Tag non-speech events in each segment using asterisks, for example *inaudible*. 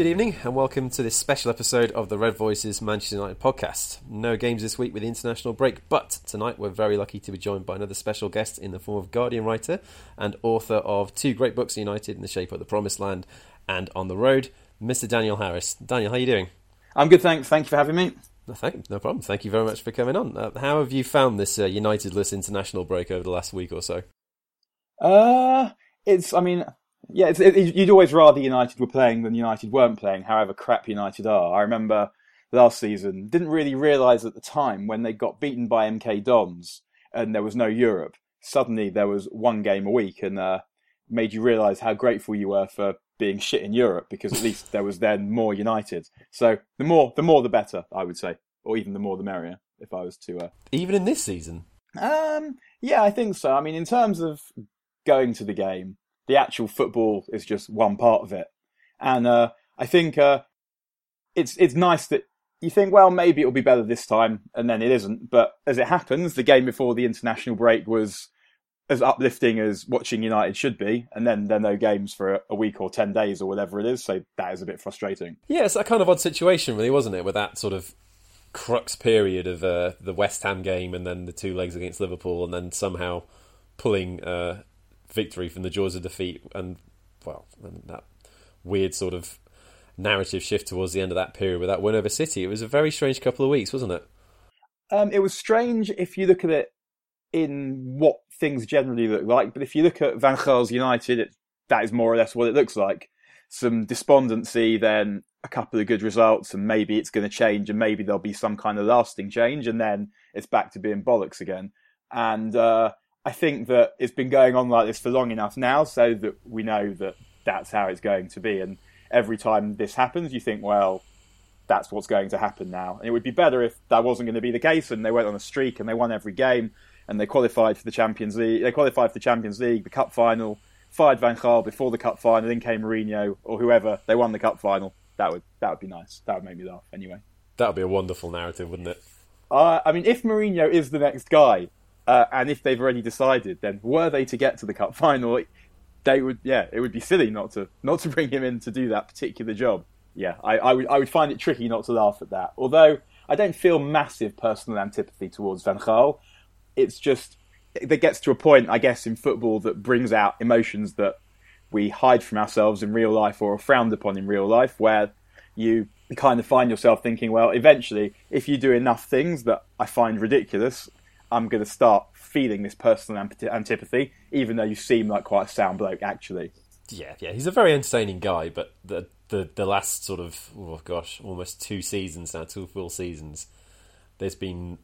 Good evening and welcome to this special episode of the Red Voices Manchester United podcast. No games this week with the international break, but tonight we're very lucky to be joined by another special guest in the form of Guardian writer and author of two great books United in the Shape of the Promised Land and On the Road, Mr. Daniel Harris. Daniel, how are you doing? I'm good, thanks. Thank you for having me. No, thank, no problem. Thank you very much for coming on. Uh, how have you found this uh, Unitedless international break over the last week or so? Uh, it's, I mean, yeah, it's, it, you'd always rather United were playing than United weren't playing, however crap United are. I remember last season, didn't really realise at the time when they got beaten by MK Dons and there was no Europe. Suddenly there was one game a week and uh, made you realise how grateful you were for being shit in Europe because at least there was then more United. So the more, the more, the better, I would say, or even the more, the merrier. If I was to, uh... even in this season, um, yeah, I think so. I mean, in terms of going to the game, the actual football is just one part of it. And uh, I think uh, it's it's nice that you think, well, maybe it'll be better this time, and then it isn't. But as it happens, the game before the international break was as uplifting as watching United should be, and then there are no games for a week or ten days or whatever it is. So that is a bit frustrating. Yeah, it's a kind of odd situation, really, wasn't it? With that sort of crux period of uh, the West Ham game, and then the two legs against Liverpool, and then somehow pulling uh, victory from the jaws of defeat, and well, and that weird sort of narrative shift towards the end of that period with that win over City. It was a very strange couple of weeks, wasn't it? Um, it was strange if you look at it in what things generally look like, but if you look at Van Gaal's United, it, that is more or less what it looks like. Some despondency, then a couple of good results, and maybe it's going to change, and maybe there'll be some kind of lasting change, and then it's back to being bollocks again. And uh, I think that it's been going on like this for long enough now, so that we know that that's how it's going to be. And every time this happens, you think, well, that's what's going to happen now. And it would be better if that wasn't going to be the case, and they went on a streak and they won every game, and they qualified for the Champions League. They qualified for the Champions League, the Cup final, fired Van Gaal before the Cup final, then came Mourinho or whoever. They won the Cup final. That would that would be nice. That would make me laugh. Anyway, that would be a wonderful narrative, wouldn't it? Uh, I mean, if Mourinho is the next guy, uh, and if they've already decided, then were they to get to the cup final, they would, yeah, it would be silly not to not to *laughs* bring him in to do that particular job. Yeah, I, I would I would find it tricky not to laugh at that. Although I don't feel massive personal antipathy towards Van Gaal. It's just that gets to a point, I guess, in football that brings out emotions that we hide from ourselves in real life or are frowned upon in real life, where you kind of find yourself thinking, well, eventually, if you do enough things that I find ridiculous, I'm going to start feeling this personal antipathy, even though you seem like quite a sound bloke, actually. Yeah, yeah, he's a very entertaining guy, but the the the last sort of oh gosh, almost two seasons now, two full seasons. There's been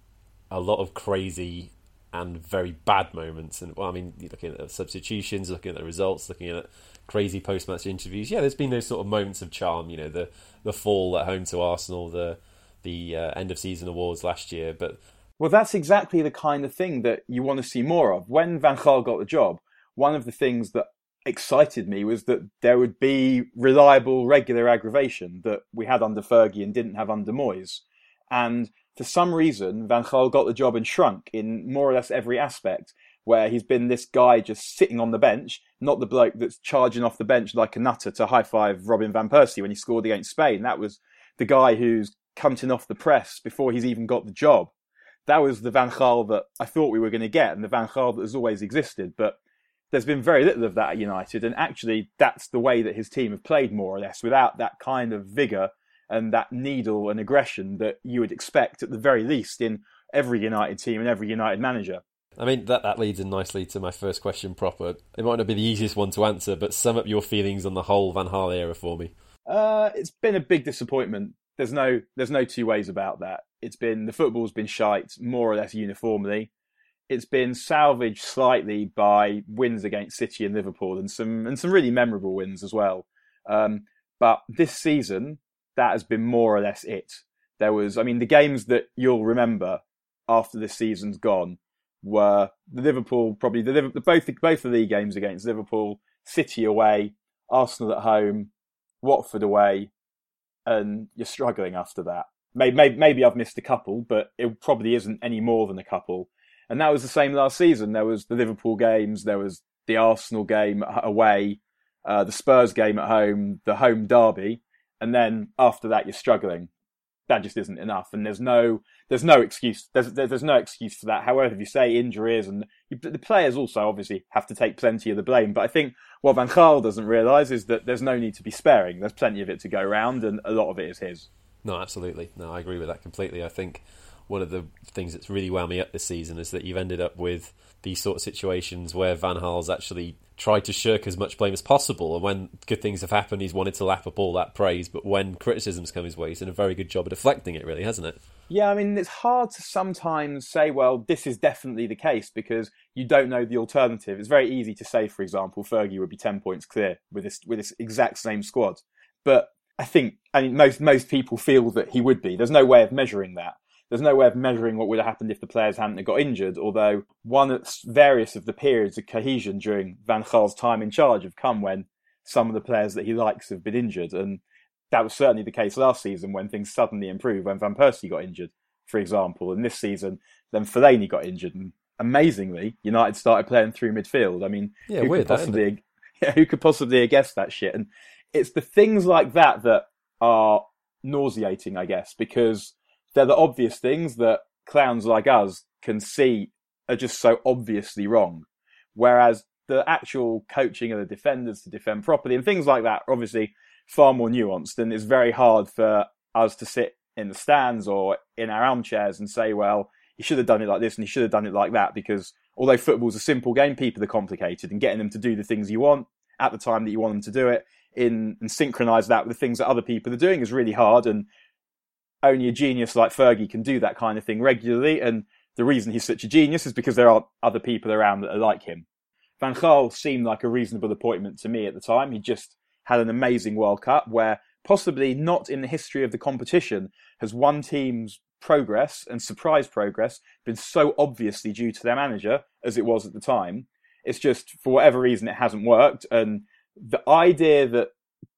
a lot of crazy and very bad moments, and well, I mean, looking at the substitutions, looking at the results, looking at crazy post match interviews. Yeah, there's been those sort of moments of charm. You know, the the fall at home to Arsenal, the the uh, end of season awards last year, but well, that's exactly the kind of thing that you want to see more of. When Van Gaal got the job, one of the things that excited me was that there would be reliable, regular aggravation that we had under Fergie and didn't have under Moyes. And for some reason, Van Gaal got the job and shrunk in more or less every aspect, where he's been this guy just sitting on the bench, not the bloke that's charging off the bench like a nutter to high five Robin Van Persie when he scored against Spain. That was the guy who's cunting off the press before he's even got the job that was the Van Gaal that I thought we were going to get, and the Van Gaal that has always existed. But there's been very little of that at United, and actually, that's the way that his team have played more or less, without that kind of vigour and that needle and aggression that you would expect, at the very least, in every United team and every United manager. I mean, that, that leads in nicely to my first question proper. It might not be the easiest one to answer, but sum up your feelings on the whole Van Gaal era for me. Uh, it's been a big disappointment. There's no, there's no two ways about that. It's been the football's been shite more or less uniformly. It's been salvaged slightly by wins against City and Liverpool and some and some really memorable wins as well. Um, but this season, that has been more or less it. There was, I mean, the games that you'll remember after this season's gone were the Liverpool, probably the Liverpool, both both the games against Liverpool, City away, Arsenal at home, Watford away, and you're struggling after that. Maybe, maybe I've missed a couple, but it probably isn't any more than a couple. And that was the same last season. There was the Liverpool games, there was the Arsenal game away, uh, the Spurs game at home, the home derby, and then after that you're struggling. That just isn't enough, and there's no there's no excuse. There's there's no excuse for that. However, if you say injuries and you, the players also obviously have to take plenty of the blame. But I think what Van Gaal doesn't realise is that there's no need to be sparing. There's plenty of it to go around, and a lot of it is his. No, absolutely. No, I agree with that completely. I think one of the things that's really wound me up this season is that you've ended up with these sort of situations where Van Gaal's actually tried to shirk as much blame as possible. And when good things have happened, he's wanted to lap up all that praise. But when criticisms come his way, he's done a very good job of deflecting it, really, hasn't it? Yeah, I mean, it's hard to sometimes say, well, this is definitely the case because you don't know the alternative. It's very easy to say, for example, Fergie would be 10 points clear with this, with this exact same squad. But I think, I mean, most, most people feel that he would be. There's no way of measuring that there's no way of measuring what would have happened if the players hadn't got injured. Although one of various of the periods of cohesion during Van Gaal's time in charge have come when some of the players that he likes have been injured, and that was certainly the case last season when things suddenly improved when Van Persie got injured, for example. And this season, then Fellaini got injured, and amazingly, United started playing through midfield. I mean, yeah, who weird, could possibly, *laughs* yeah, who could possibly have guessed that shit? And it's the things like that that are nauseating, I guess, because they're the obvious things that clowns like us can see are just so obviously wrong. Whereas the actual coaching of the defenders to defend properly and things like that are obviously far more nuanced and it's very hard for us to sit in the stands or in our armchairs and say, well, he should have done it like this and he should have done it like that because although football's a simple game, people are complicated and getting them to do the things you want at the time that you want them to do it in and synchronize that with the things that other people are doing is really hard and only a genius like Fergie can do that kind of thing regularly. And the reason he's such a genius is because there aren't other people around that are like him. Van Gaal seemed like a reasonable appointment to me at the time. He just had an amazing World Cup where possibly not in the history of the competition has one team's progress and surprise progress been so obviously due to their manager as it was at the time. It's just for whatever reason it hasn't worked. And the idea that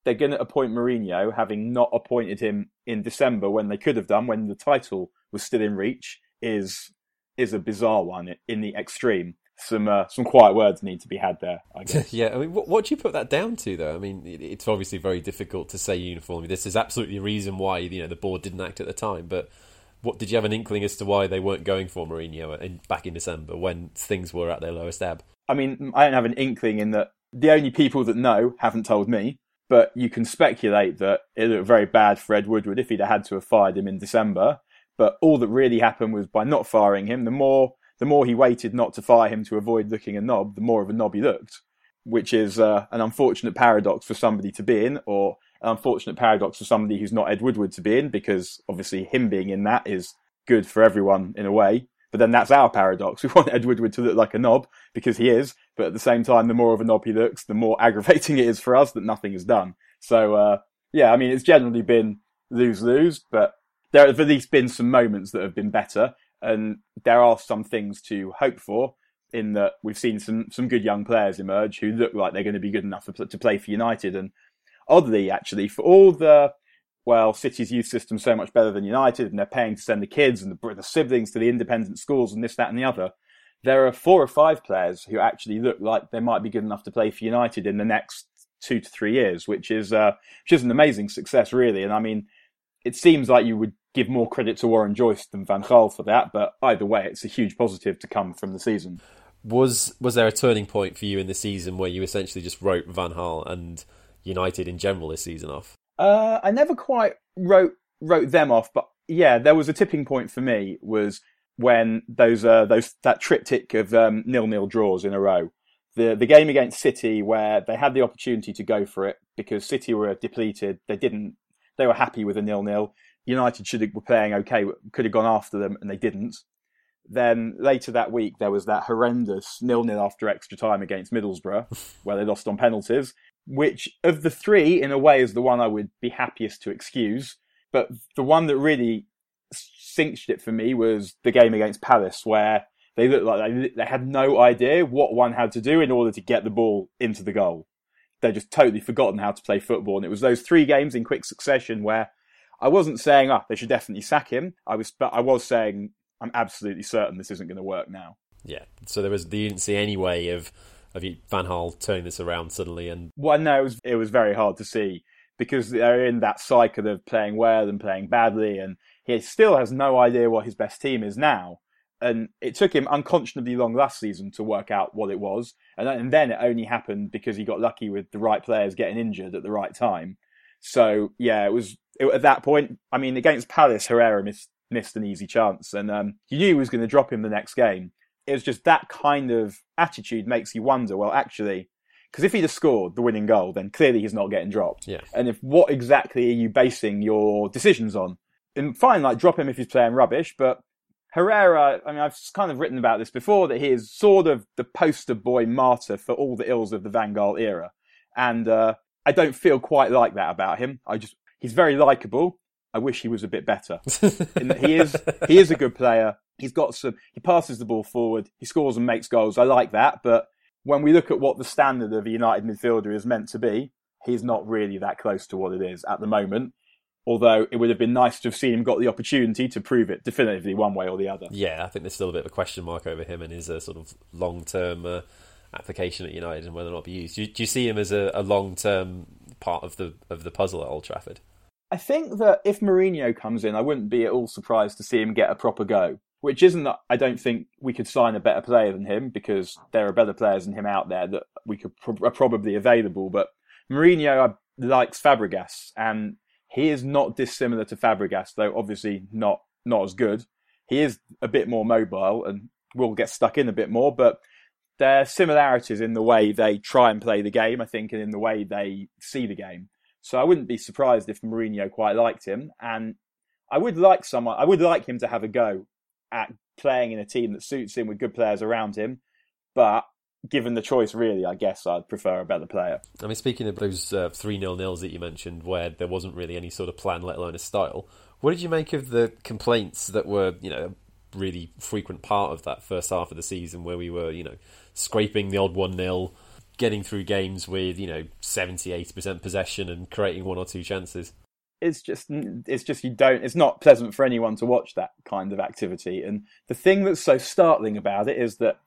they're going to appoint Mourinho, having not appointed him in December when they could have done, when the title was still in reach, is is a bizarre one in the extreme. Some uh, some quiet words need to be had there. I guess. *laughs* yeah, I mean, what, what, do you put that down to, though? I mean, it, it's obviously very difficult to say uniformly. This is absolutely a reason why you know the board didn't act at the time. But what did you have an inkling as to why they weren't going for Mourinho in, back in December when things were at their lowest ebb? I mean, I don't have an inkling in that the only people that know haven't told me. But you can speculate that it looked very bad for Ed Woodward if he'd had to have fired him in December. But all that really happened was by not firing him, the more the more he waited not to fire him to avoid looking a knob, the more of a knob he looked, which is uh, an unfortunate paradox for somebody to be in, or an unfortunate paradox for somebody who's not Ed Woodward to be in, because obviously him being in that is good for everyone in a way. But then that's our paradox. *laughs* We want Ed Woodward to look like a knob because he is, but at the same time, the more of a knob he looks, the more *laughs* aggravating it is for us that nothing is done. So, uh, yeah, I mean, it's generally been lose lose, but there have at least been some moments that have been better, and there are some things to hope for. In that we've seen some some good young players emerge who look like they're going to be good enough for, to play for United, and oddly, actually, for all the well, City's youth system's so much better than United, and they're paying to send the kids and the, the siblings to the independent schools and this, that, and the other. There are four or five players who actually look like they might be good enough to play for United in the next two to three years, which is uh, which is an amazing success, really. And I mean, it seems like you would give more credit to Warren Joyce than Van Gaal for that, but either way, it's a huge positive to come from the season. Was was there a turning point for you in the season where you essentially just wrote Van Gaal and United in general this season off? Uh, I never quite wrote wrote them off, but yeah, there was a tipping point for me was when those uh, those that triptych of um, nil nil draws in a row. The the game against City where they had the opportunity to go for it because City were depleted. They didn't. They were happy with a nil nil. United should have were playing okay, could have gone after them, and they didn't. Then later that week there was that horrendous nil nil after extra time against Middlesbrough, *laughs* where they lost on penalties which of the three, in a way, is the one I would be happiest to excuse. But the one that really cinched it for me was the game against Palace, where they looked like they, they had no idea what one had to do in order to get the ball into the goal. They'd just totally forgotten how to play football. And it was those three games in quick succession where I wasn't saying, oh, they should definitely sack him. I was, but I was saying, I'm absolutely certain this isn't going to work now. Yeah. So there was, you didn't see any way of of Van Gaal turning this around suddenly. And well, no, it was it was very hard to see because they're in that cycle of playing well and playing badly, and he still has no idea what his best team is now. And it took him unconscionably long last season to work out what it was, and, and then it only happened because he got lucky with the right players getting injured at the right time. So yeah, it was it, at that point. I mean, against Palace, Herrera missed missed an easy chance, and um, you knew he was going to drop him the next game. It was just that kind of attitude makes you wonder. Well, actually, because if he'd have scored the winning goal, then clearly he's not getting dropped. Yeah. And if what exactly are you basing your decisions on? And fine, like drop him if he's playing rubbish, but Herrera, I mean, I've kind of written about this before that he is sort of the poster boy martyr for all the ills of the Van Gaal era. And uh, I don't feel quite like that about him. I just, he's very likable. I wish he was a bit better. *laughs* he is, he is a good player. He's got some, he passes the ball forward. He scores and makes goals. I like that. But when we look at what the standard of a United midfielder is meant to be, he's not really that close to what it is at the moment although it would have been nice to have seen him got the opportunity to prove it definitively one way or the other. Yeah, I think there's still a bit of a question mark over him and his uh, sort of long term uh, application at United and whether or not be used. Do you, do you see him as a, a long term part of the of the puzzle at Old Trafford? I think that if Mourinho comes in, I wouldn't be at all surprised to see him get a proper go. Which isn't that I don't think we could sign a better player than him because there are better players than him out there that we could are probably available. But Mourinho likes Fabregas, and he is not dissimilar to Fabregas, though obviously not not as good. He is a bit more mobile and will get stuck in a bit more, but there are similarities in the way they try and play the game, I think, and in the way they see the game. So I wouldn't be surprised if Mourinho quite liked him, and I would like someone. I would like him to have a go at playing in a team that suits him with good players around him, but given the choice, really, I guess I'd prefer a better player. I mean, speaking of those uh, 3 0 nils that you mentioned, where there wasn't really any sort of plan, let alone a style, what did you make of the complaints that were, you know, a really frequent part of that first half of the season where we were, you know, scraping the odd 1 0, getting through games with, you know, 70, 80% possession and creating one or two chances? it's just it's just you don't it's not pleasant for anyone to watch that kind of activity and the thing that's so startling about it is that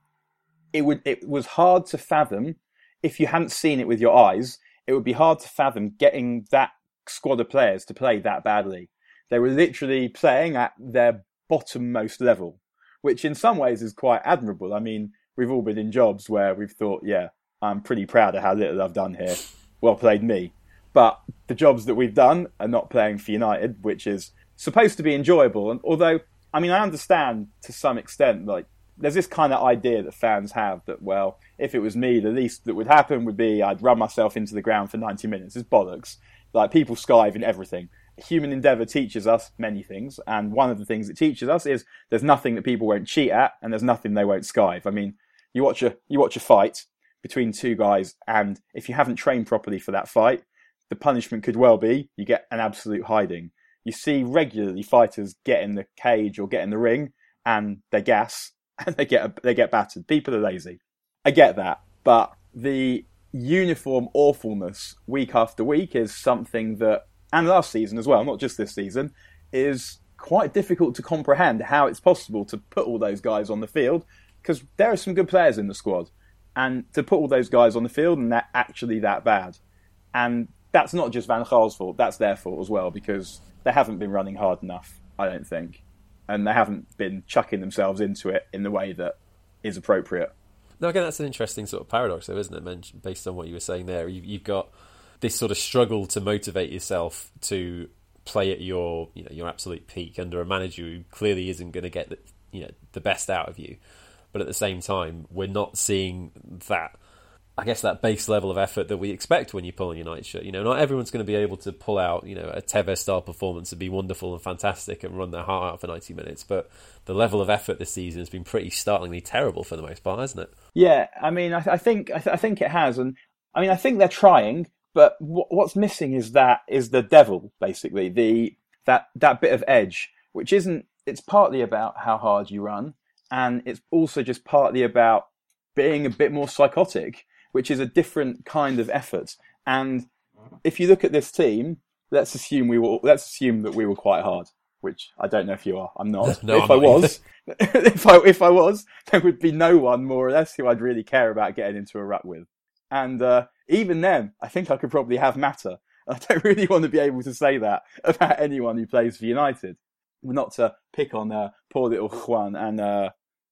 it would it was hard to fathom if you hadn't seen it with your eyes. It would be hard to fathom getting that squad of players to play that badly. They were literally playing at their bottommost level, which in some ways is quite admirable. I mean, we've all been in jobs where we've thought, yeah, I'm pretty proud of how little I've done here. Well played me. But the jobs that we've done are not playing for United, which is supposed to be enjoyable. And although, I mean, I understand to some extent, like there's this kind of idea that fans have that well, if it was me, the least that would happen would be I'd run myself into the ground for 90 minutes. It's bollocks. Like people skive in everything. Human endeavor teaches us many things, and one of the things it teaches us is there's nothing that people won't cheat at, and there's nothing they won't skive. I mean, you watch a you watch a fight between two guys, and if you haven't trained properly for that fight, the punishment could well be you get an absolute hiding. You see regularly fighters get in the cage or get in the ring, and they gas, and *laughs* they get they get battered. People are lazy. I get that, but the uniform awfulness week after week is something that, and last season as well, not just this season, is quite difficult to comprehend how it's possible to put all those guys on the field because there are some good players in the squad, and to put all those guys on the field and they're actually that bad, and that's not just Van Gaal's fault, that's their fault as well because they haven't been running hard enough. I don't think and they haven't been chucking themselves into it in the way that is appropriate. Now, again, that's an interesting sort of paradox, though, isn't it? Based on what you were saying there, you've got this sort of struggle to motivate yourself to play at your you know your absolute peak under a manager who clearly isn't going to get the, you know the best out of you, but at the same time, we're not seeing that I guess that base level of effort that we expect when you pull a United shirt. You know, not everyone's going to be able to pull out, you know, a Tevez style performance and be wonderful and fantastic and run their heart out for 90 minutes. But the level of effort this season has been pretty startlingly terrible for the most part, hasn't it? Yeah, I mean, I, I think I, th- I, think it has, and I mean, I think they're trying, but w- what's missing is that is the devil, basically the that that bit of edge, which isn't. It's partly about how hard you run, and it's also just partly about being a bit more psychotic which is a different kind of effort. And if you look at this team, let's assume we will. Let's assume that we were quite hard, which I don't know if you are. I'm not. *laughs* no, if I'm I was, *laughs* if I if I was, there would be no one more or less who I'd really care about getting into a rut with. And uh, even then, I think I could probably have matter. *laughs* I don't really want to be able to say that about anyone who plays for United. Not to pick on uh, poor little Juan and uh,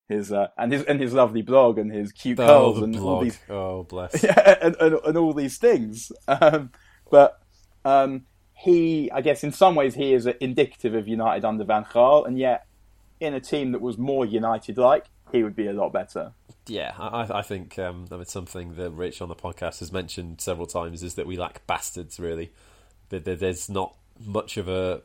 his uh, and his and his lovely blog and his cute Oh, curls and all these Oh, bless. *laughs* yeah, and, and, and all these things. Um, but um, he, I guess, in some ways, he is indicative of United under Van Gaal, and yet in a team that was more United-like, he would be a lot better. Yeah, I, I think um, that was something that Rich on the podcast has mentioned several times is that we lack bastards. Really, There- there- there's not much of a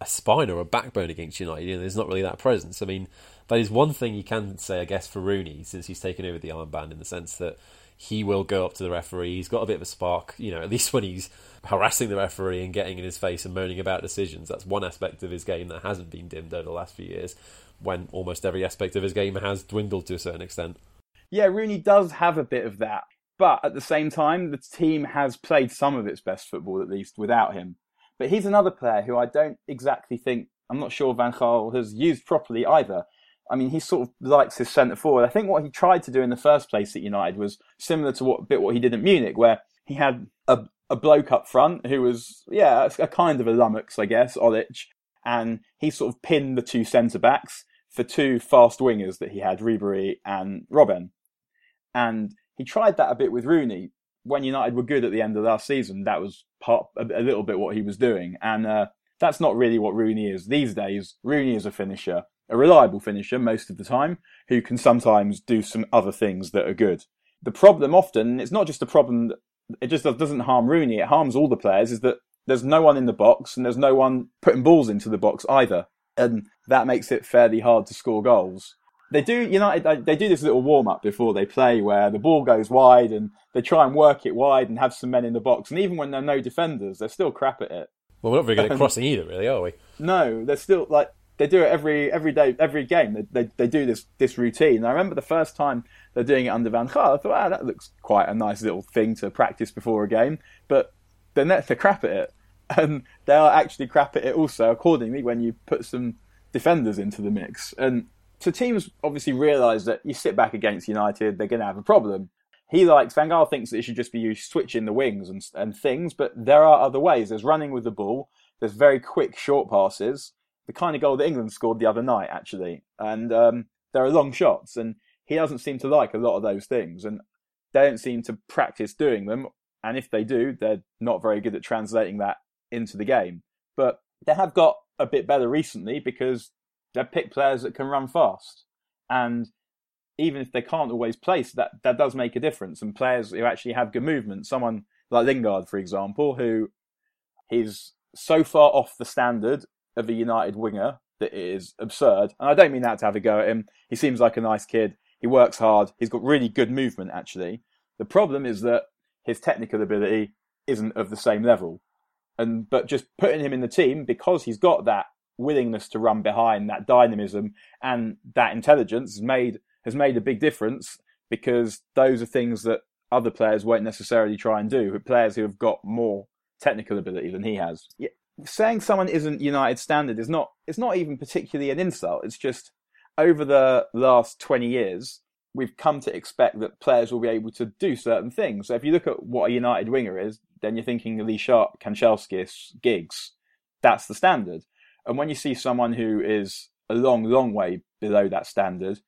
a spine or a backbone against United. You know, there's not really that presence. I mean, that is one thing you can say, I guess, for Rooney since he's taken over the armband in the sense that he will go up to the referee. He's got a bit of a spark, you know, at least *laughs* when he's harassing the referee and getting in his face and moaning about decisions. That's one aspect of his game that hasn't been dimmed over the last few years, when almost every aspect of his game has dwindled to a certain extent. Yeah, Rooney does have a bit of that, but at the same time, the team has played some of its best football at least without him. But he's another player who I don't exactly think I'm not sure Van Gaal has used properly either. I mean, he sort of likes his centre forward. I think what he tried to do in the first place at United was similar to what bit what he did at Munich, where he had a a bloke up front who was yeah a kind of a lummox, I guess, Olic, and he sort of pinned the two centre backs for two fast wingers that he had, Ribery and Robben. And he tried that a bit with Rooney. When United were good at the end of last season, that was part a, a little bit what he was doing, and uh, that's not really what Rooney is these days. Rooney is a finisher, a reliable finisher most of the time, who can sometimes do some other things that are good. The problem often, it's not just a problem. that- It just doesn't harm Rooney. It harms all the players. Is that there's no one in the box and there's no one putting balls into the box either, and that makes it fairly hard to score goals they do United. They, they do this little warm up before they play, where the ball goes wide and they try and work it wide and have some men in the box. And even when there are no defenders, they're still crap at it. Well, we're not very good at *laughs* crossing either, really, are we? No, they're still like they do it every every day, every game. They they, they do this this routine. And I remember the first time they're doing it under Van Gaal. I thought, wow, that looks quite a nice little thing to practice before a game. But they're net they're crap at it, *laughs* and they are actually crap at it also. Accordingly, when you put some defenders into the mix, and so teams obviously realise that you sit back against United, they're going to have a problem. He likes Van Gaal thinks that it should just be you switching the wings and and things, but there are other ways. There's running with the ball. There's very quick short passes. The kind of goal that England scored the other night, actually, and um, there are long shots, and he doesn't seem to like a lot of those things, and they don't seem to practice doing them. And if they do, they're not very good at translating that into the game. But they have got a bit better recently because they've picked players that can run fast. And even if they can't always place, that, that does make a difference. And players who actually have good movement, someone like Lingard, for example, who is so far off the standard of a United winger that is absurd. And I don't mean that to have a go at him. He seems like a nice kid. He works hard. He's got really good movement, actually. The problem is that his technical ability isn't of the same level. And but just putting him in the team because he's got that willingness to run behind, that dynamism and that intelligence has made has made a big difference because those are things that other players won't necessarily try and do. Players who have got more technical ability than he has. Saying someone isn't United standard is not it's not even particularly an insult. It's just over the last twenty years we've come to expect that players will be able to do certain things. So if you look at what a United winger is, then you're thinking Lee Sharpe, Kanchelskis, Giggs. That's the standard. And when you see someone who is a long, long way below that standard,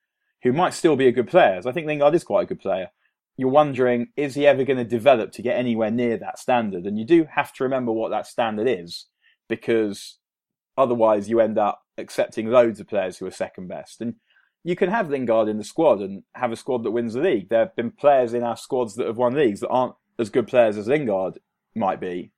who might still be a good player, as I think Lingard is quite a good player, you're wondering, is he ever going to develop to get anywhere near that standard? And you do have to remember what that standard is, because otherwise you end up accepting loads of players who are second best. And you can have Lingard in the squad and have a squad that wins the league. There have been players in our squads that have won leagues that aren't as good players as Lingard might be.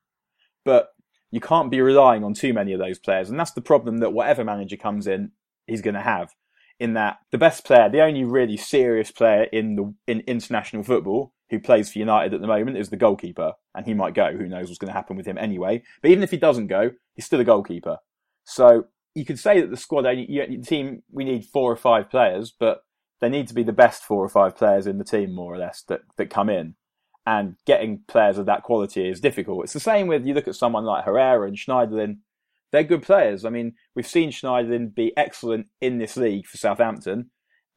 But you can't be relying on too many of those players. And that's the problem that whatever manager comes in, he's going to have. In that the best player, the only really serious player in the in international football who plays for United at the moment is the goalkeeper, and he might go. Who knows what's going to happen with him anyway? But even if he doesn't go, he's still a goalkeeper. So you could say that the squad the team we need four or five players, but they need to be the best four or five players in the team, more or less, that that come in. And getting players of that quality is difficult. It's the same with you look at someone like Herrera and Schneiderlin. They're good players. I mean, we've seen Schneiderlin be excellent in this league for Southampton,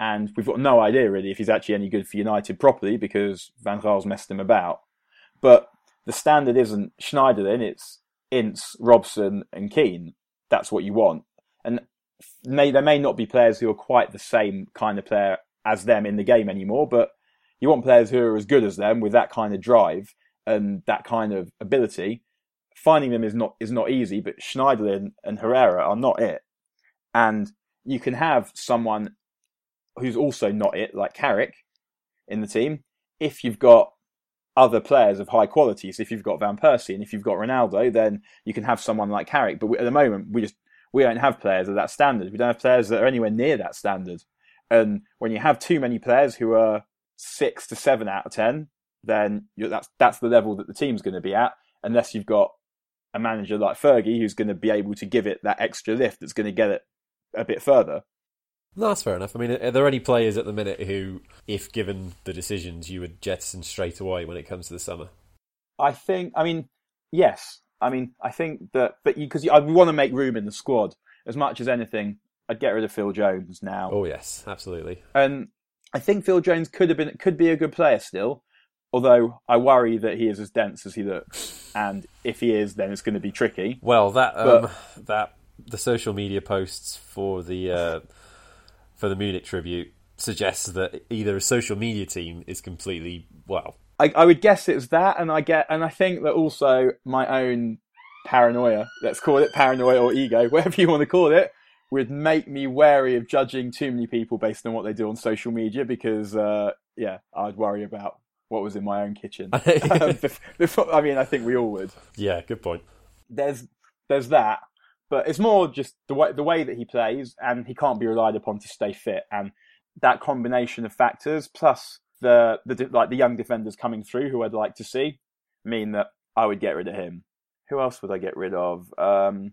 and we've got no idea really if he's actually any good for United properly because Van Gaal's messed him about. But the standard isn't Schneiderlin, it's Ince, Robson, and Keane. That's what you want. And may, there may not be players who are quite the same kind of player as them in the game anymore, but you want players who are as good as them with that kind of drive and that kind of ability. Finding them is not is not easy, but Schneiderlin and Herrera are not it. And you can have someone who's also not it, like Carrick, in the team, if you've got other players of high quality. So if you've got Van Persie and if you've got Ronaldo, then you can have someone like Carrick. But we, at the moment, we just we don't have players of that standard. We don't have players that are anywhere near that standard. And when you have too many players who are six to seven out of ten, then that's that's the level that the team's going to be at. Unless you've got a manager like Fergie who's going to be able to give it that extra lift that's going to get it a bit further. No, that's fair enough. I mean, are there any players at the minute who, if given the decisions, you would jettison straight away when it comes to the summer? I think. I mean, yes. I mean, I think that, but because I want to make room in the squad as much as anything. I'd get rid of Phil Jones now. Oh yes, absolutely. And I think Phil Jones could have been could be a good player still, although I worry that he is as dense as he looks, and if he is, then it's going to be tricky. Well, that um, that the social media posts for the uh, for the Munich tribute suggests that either a social media team is completely well. I, I would guess it's that, and I get, and I think that also my own paranoia, let's call it paranoia or ego, *laughs* whatever you want to call it, would make me wary of judging too many people based on what they do on social media because, uh, yeah, I'd worry about what was in my own kitchen. *laughs* *laughs* before, I mean, I think we all would. Yeah, good point. There's there's that, but it's more just the way the way that he plays, and he can't be relied upon to stay fit, and that combination of factors plus the the like the young defenders coming through who I'd like to see mean that I would get rid of him. Who else would I get rid of? Um,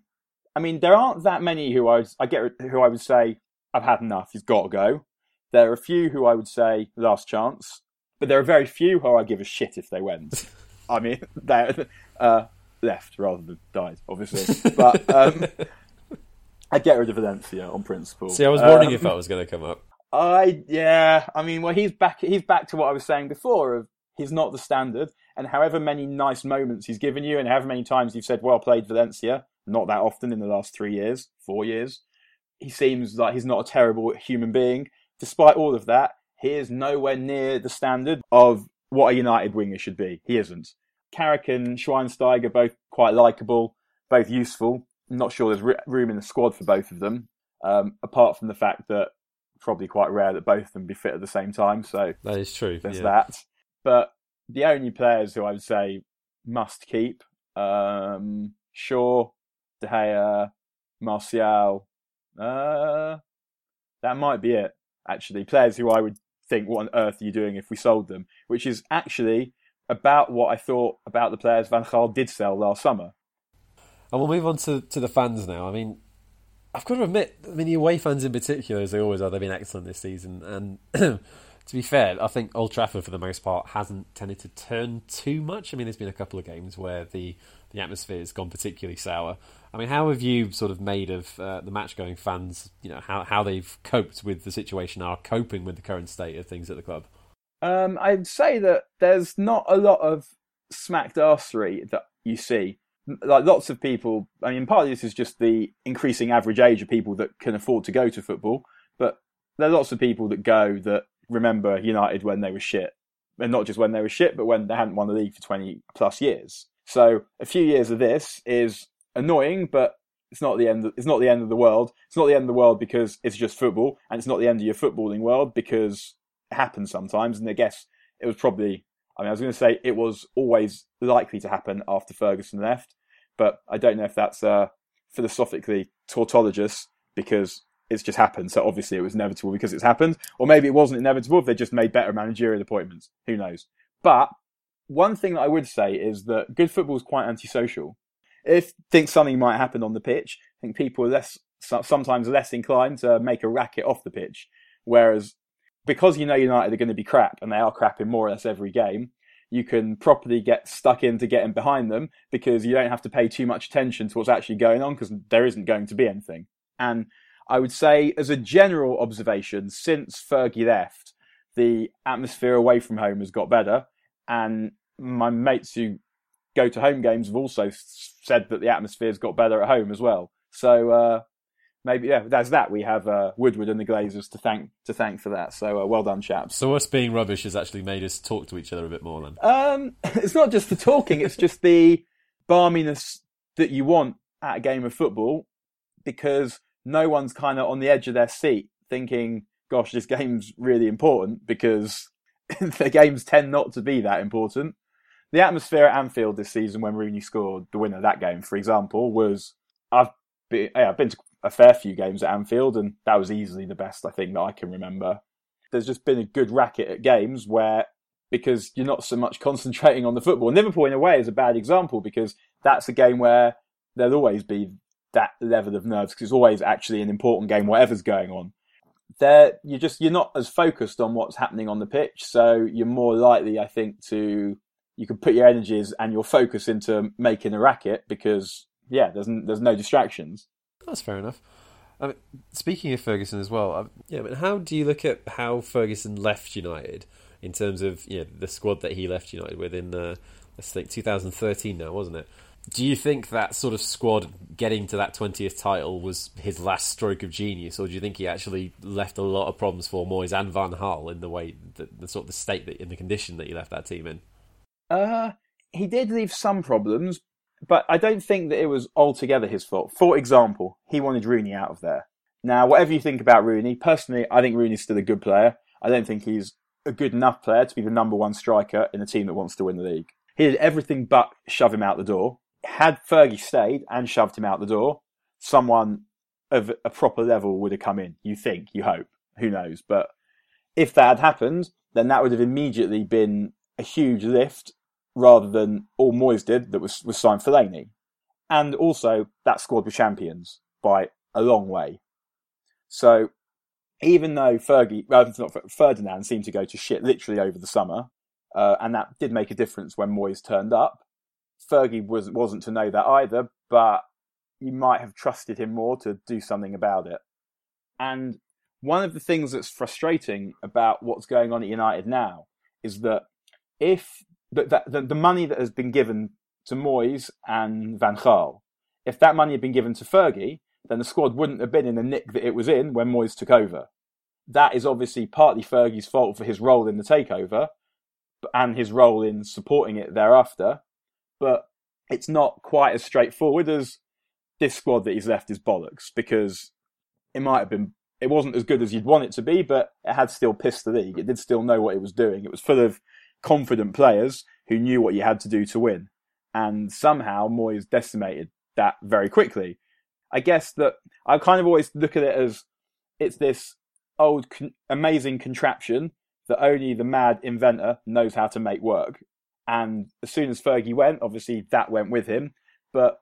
I mean, there aren't that many who I would, I get who I would say I've had enough. He's got to go. There are a few who I would say last chance, but there are very few who I give a shit if they went. *laughs* I mean, *laughs* uh, left rather than died, obviously. but um, *laughs* I get rid of Valencia on principle. See, I was wondering um, if that was going to come up. I yeah, I mean, well, he's back. He's back to what I was saying before. Of he's not the standard, and however many nice moments he's given you, and however many times you've said, "Well played, Valencia," not that often in the last three years, four years. He seems like he's not a terrible human being. Despite all of that, he is nowhere near the standard of what a United winger should be. He isn't. Carrick and Schweinsteiger both quite likable, both useful. I'm not sure there's room in the squad for both of them, um, apart from the fact that probably quite rare that both of them be fit at the same time. So that is true. There's yeah. that. But the only players who I would say must keep um, Shaw, De Gea, Martial. Uh, that might be it. Actually, players who I would think, what on earth are you doing if we sold them? Which is actually about what I thought about the players Van Gaal did sell last summer. And we'll move on to, to the fans now. I mean, I've got to admit, I mean, the away fans in particular, as they always are, they've been excellent this season. And *clears throat* to be fair, I think Old Trafford, for the most part, hasn't tended to turn too much. I mean, there's been a couple of games where the, the atmosphere has gone particularly sour. I mean, how have you sort of made of uh, the match going fans, you know, how, how they've coped with the situation, are coping with the current state of things at the club? Um, I'd say that there's not a lot of smacked arsery that you see. Like lots of people, I mean, partly this is just the increasing average age of people that can afford to go to football, but there are lots of people that go that remember United when they were shit. And not just when they were shit, but when they hadn't won the league for 20 plus years. So a few years of this is annoying, but it's not the end. Of, it's not the end of the world. It's not the end of the world because it's just football, and it's not the end of your footballing world because happens sometimes. And I guess it was probably. I mean, I was going to say it was always likely to happen after Ferguson left, but I don't know if that's uh, philosophically tautologous because it's just happened. So obviously it was inevitable because it's happened, or maybe it wasn't inevitable if they just made better managerial appointments. Who knows? But one thing that I would say is that good football is quite antisocial. If think something might happen on the pitch, I think people are less sometimes less inclined to make a racket off the pitch. Whereas because you know United are going to be crap and they are crap in more or less every game, you can properly get stuck into getting behind them because you don't have to pay too much attention to what's actually going on because there isn't going to be anything. And I would say, as a general observation, since Fergie left, the atmosphere away from home has got better. And my mates who go to home games have also said that the atmosphere's got better at home as well. So uh, maybe yeah, that's that. We have uh, Woodward and the Glazers to thank to thank for that. So uh, well done, chaps. So us being rubbish has actually made us talk to each other a bit more. Then um, *laughs* it's not just the talking; it's just the barminess that you want at a game of football, because no one's kind of on the edge of their seat thinking, "Gosh, this game's really important," because *laughs* the games tend not to be that important. The atmosphere at Anfield this season when Rooney scored the winner of that game, for example, was I've been, yeah, I've been to a fair few games at Anfield, and that was easily the best I think that I can remember. There's just been a good racket at games where because you're not so much *laughs* concentrating on the football. Liverpool, in a way, is a bad example because that's a game where there'll always be that level of nerves because it's always actually an important game, whatever's going on. There, you're just you're not as focused on what's happening on the pitch, so you're more likely, I think, to you can put your energies and your focus into making a racket because yeah, there's there's no distractions. That's fair enough. I mean, speaking of Ferguson as well, um, yeah, but how do you look at how Ferguson left United in terms of you know, the squad that he left United with in uh, let's think 2013 now, wasn't it? Do you think that sort of squad getting to that 20th title was his last stroke of genius, or do you think he actually left a lot of problems for Moyes and Van Gaal in the way, the, the sort of the state that in the condition that he left that team in? Uh, he did leave some problems, but I don't think that it was altogether his fault. For example, he wanted Rooney out of there. Now, whatever you think about Rooney, personally, I think Rooney's still a good player. I don't think he's a good enough player to be the number one striker in a team that wants to win the league. He did everything but shove him out the door. Had Fergie stayed and shoved him out the door, someone of a proper level would have come in. You think, you hope, who knows? But if that had happened, then that would have immediately been a huge lift rather than all Moyes did that was, was signed Fellaini. And also, that squad were champions by a long way. So, even though Fergie, it's not Ferdinand seemed to go to shit literally over the summer, uh, and that did make a difference when Moyes turned up. Fergie was, wasn't to know that either, but you might have trusted him more to do something about it. And one of the things that's frustrating about what's going on at United now is that if that the, the money that has been given to Moyes and Van Gaal, if that money had been given to Fergie, then the squad wouldn't have been in the nick that it was in when Moyes took over. That is obviously partly Fergie's fault for his role in the takeover and his role in supporting it thereafter, but it's not quite as straightforward as this squad that he's left is bollocks because it might have been it wasn't as good as you'd want it to be, but it had still pissed the league. It did still know what it was doing. It was full of confident players who knew what you had to do to win. And somehow Moyes decimated that very quickly. I guess that I kind of always look at it as it's this old con- amazing contraption that only the mad inventor knows how to make work. And as soon as Fergie went, obviously that went with him. But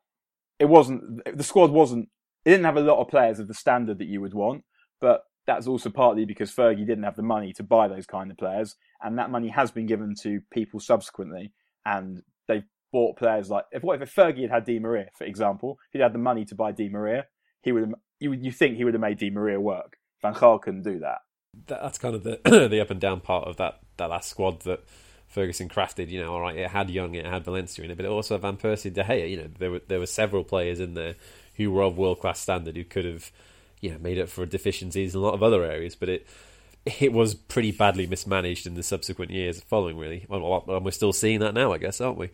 it wasn't the squad wasn't it didn't have a lot of players of the standard that you would want, but that's also partly because Fergie didn't have the money to buy those kind of players, and that money has been given to people subsequently, and they've bought players like if what if Fergie had had Di Maria, for example, if he'd had the money to buy Di Maria, he would you you think he would have made Di Maria work. Van Gaal couldn't do that. That's kind of the *clears throat* the up and down part of that that last squad that Ferguson crafted. You know, all right, it had Young, it had Valencia in it, but it also had Van Persie, De Gea. You know, there were there were several players in there who were of world class standard who could have you know made up for deficiencies in a lot of other areas, but it it was pretty badly mismanaged in the subsequent years following. Really, and we're still seeing that now, I guess, aren't we?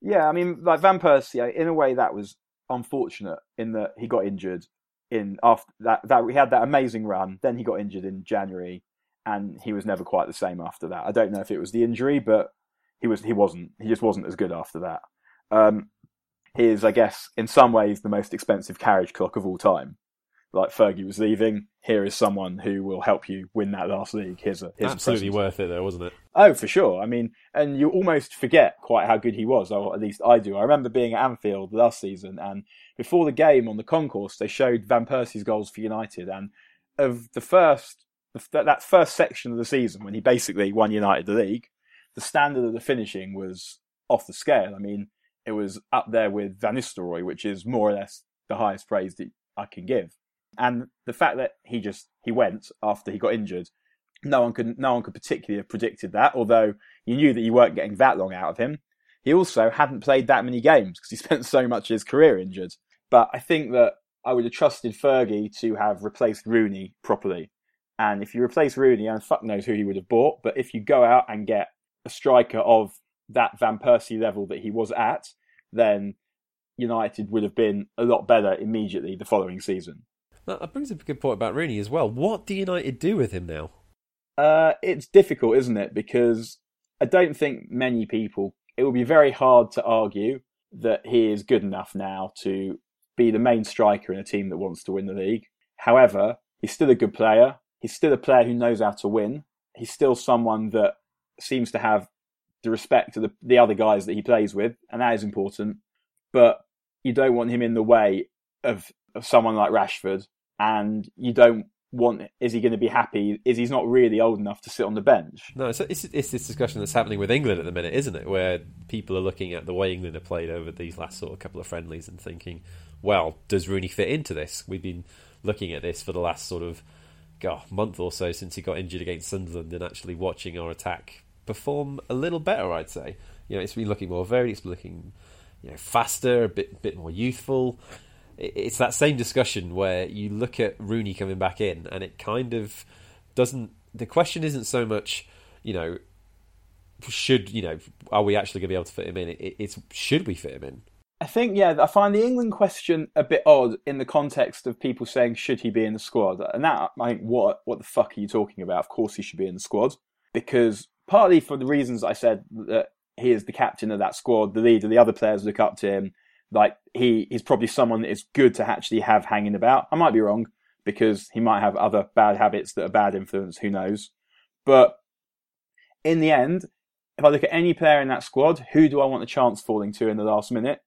Yeah, I mean, like Van Persie, in a way, that was unfortunate in that he got injured in after that. That we had that amazing run, then he got injured in January, and he was never quite the same after that. I don't know if it was the injury, but he was he wasn't he just wasn't as good after that. Um, he is, I guess, in some ways, the most expensive carriage clock of all time like Fergie was leaving, here is someone who will help you win that last league. Here's a here's absolutely a worth it, though, wasn't it? Oh, for sure. I mean, and you almost forget quite how good he was, or at least I do. I remember being at Anfield last season, and before the game on the concourse, they showed Van Persie's goals for United, and of the first that first section of the season when he basically won United the league, the standard of the finishing was off the scale. I mean, it was up there with Van Nistelrooy, which is more or less the highest praise that I can give. And the fact that he just he went after he got injured, no one could no one could particularly have predicted that. Although you knew that you weren't getting that long out of him. he also hadn't played that many games because he *laughs* spent so much of his career injured. But I think that I would have trusted Fergie to have replaced Rooney properly. And if you replace Rooney, and fuck knows who he would have bought, but if you go out and get a striker of that Van Persie level that he was at, then United would have been a lot better immediately the following season. That brings up a good point about Rooney as well. What do United do with him now? Uh, it's difficult, isn't it? Because I don't think many people. It will be very hard to argue that he is good enough now to be the main striker in a team that wants to win the league. However, he's still a good player. He's still a player who knows how to win. He's still someone that seems to have the respect of the, the other guys that he plays with, and that is important. But you don't want him in the way of, of someone like Rashford, and you don't want is he going to be happy? Is he's not really old enough to sit on the bench? No it's, it's, it's, this discussion that's happening with england at the minute isn't it? Where people are looking at the way england have played over these last sort of couple of friendlies and thinking well does rooney fit into this? We've been looking at this for the last sort of God, month or so since he got injured against sunderland and actually watching our attack perform a little better i'd say. You know it's been looking more varied it's looking you know faster a bit bit more youthful it's that same discussion where you look at Rooney coming back in, and it kind of doesn't. The question isn't so much, you know, should you know, are we actually going to be able to fit him in? It, it's should we fit him in? I think yeah, I find the England question a bit odd in the context of people saying should he be in the squad, and that I think what what the fuck are you talking about? Of course he should be in the squad because partly for the reasons I said that he is the captain of that squad, the leader, the other players look up to him like he he's probably someone that is good to actually have hanging about. I might be wrong because he might have other bad habits that are bad influence. Who knows? But in the end, if I look at any player in that squad, who do I want the chance falling to in the last minute?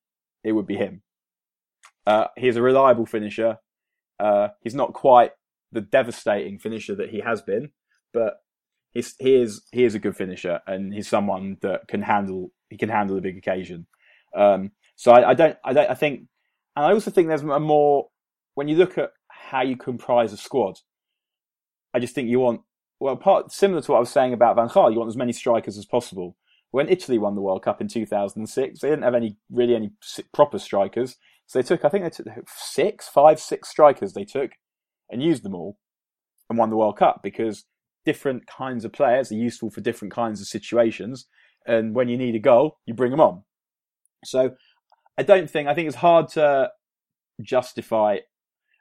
It would be him. Uh, he's a reliable finisher. Uh, he's not quite the devastating finisher that he has been, but he's, he is he is a good finisher, and he's someone that can handle he can handle a big occasion. Um, so I, I, don't, I don't, I think, and I also think there's a more when you look at how you comprise a squad. I just think you want well, part similar to what I was saying about Van Gaal, you want as many strikers as possible. When Italy won the World Cup in 2006, they didn't have any really any proper strikers, so they took I think they took six, five, six strikers they took and used them all and won the World Cup because different kinds of players are useful for different kinds of situations. And when you need a goal, you bring them on. So I don't think I think it's hard to justify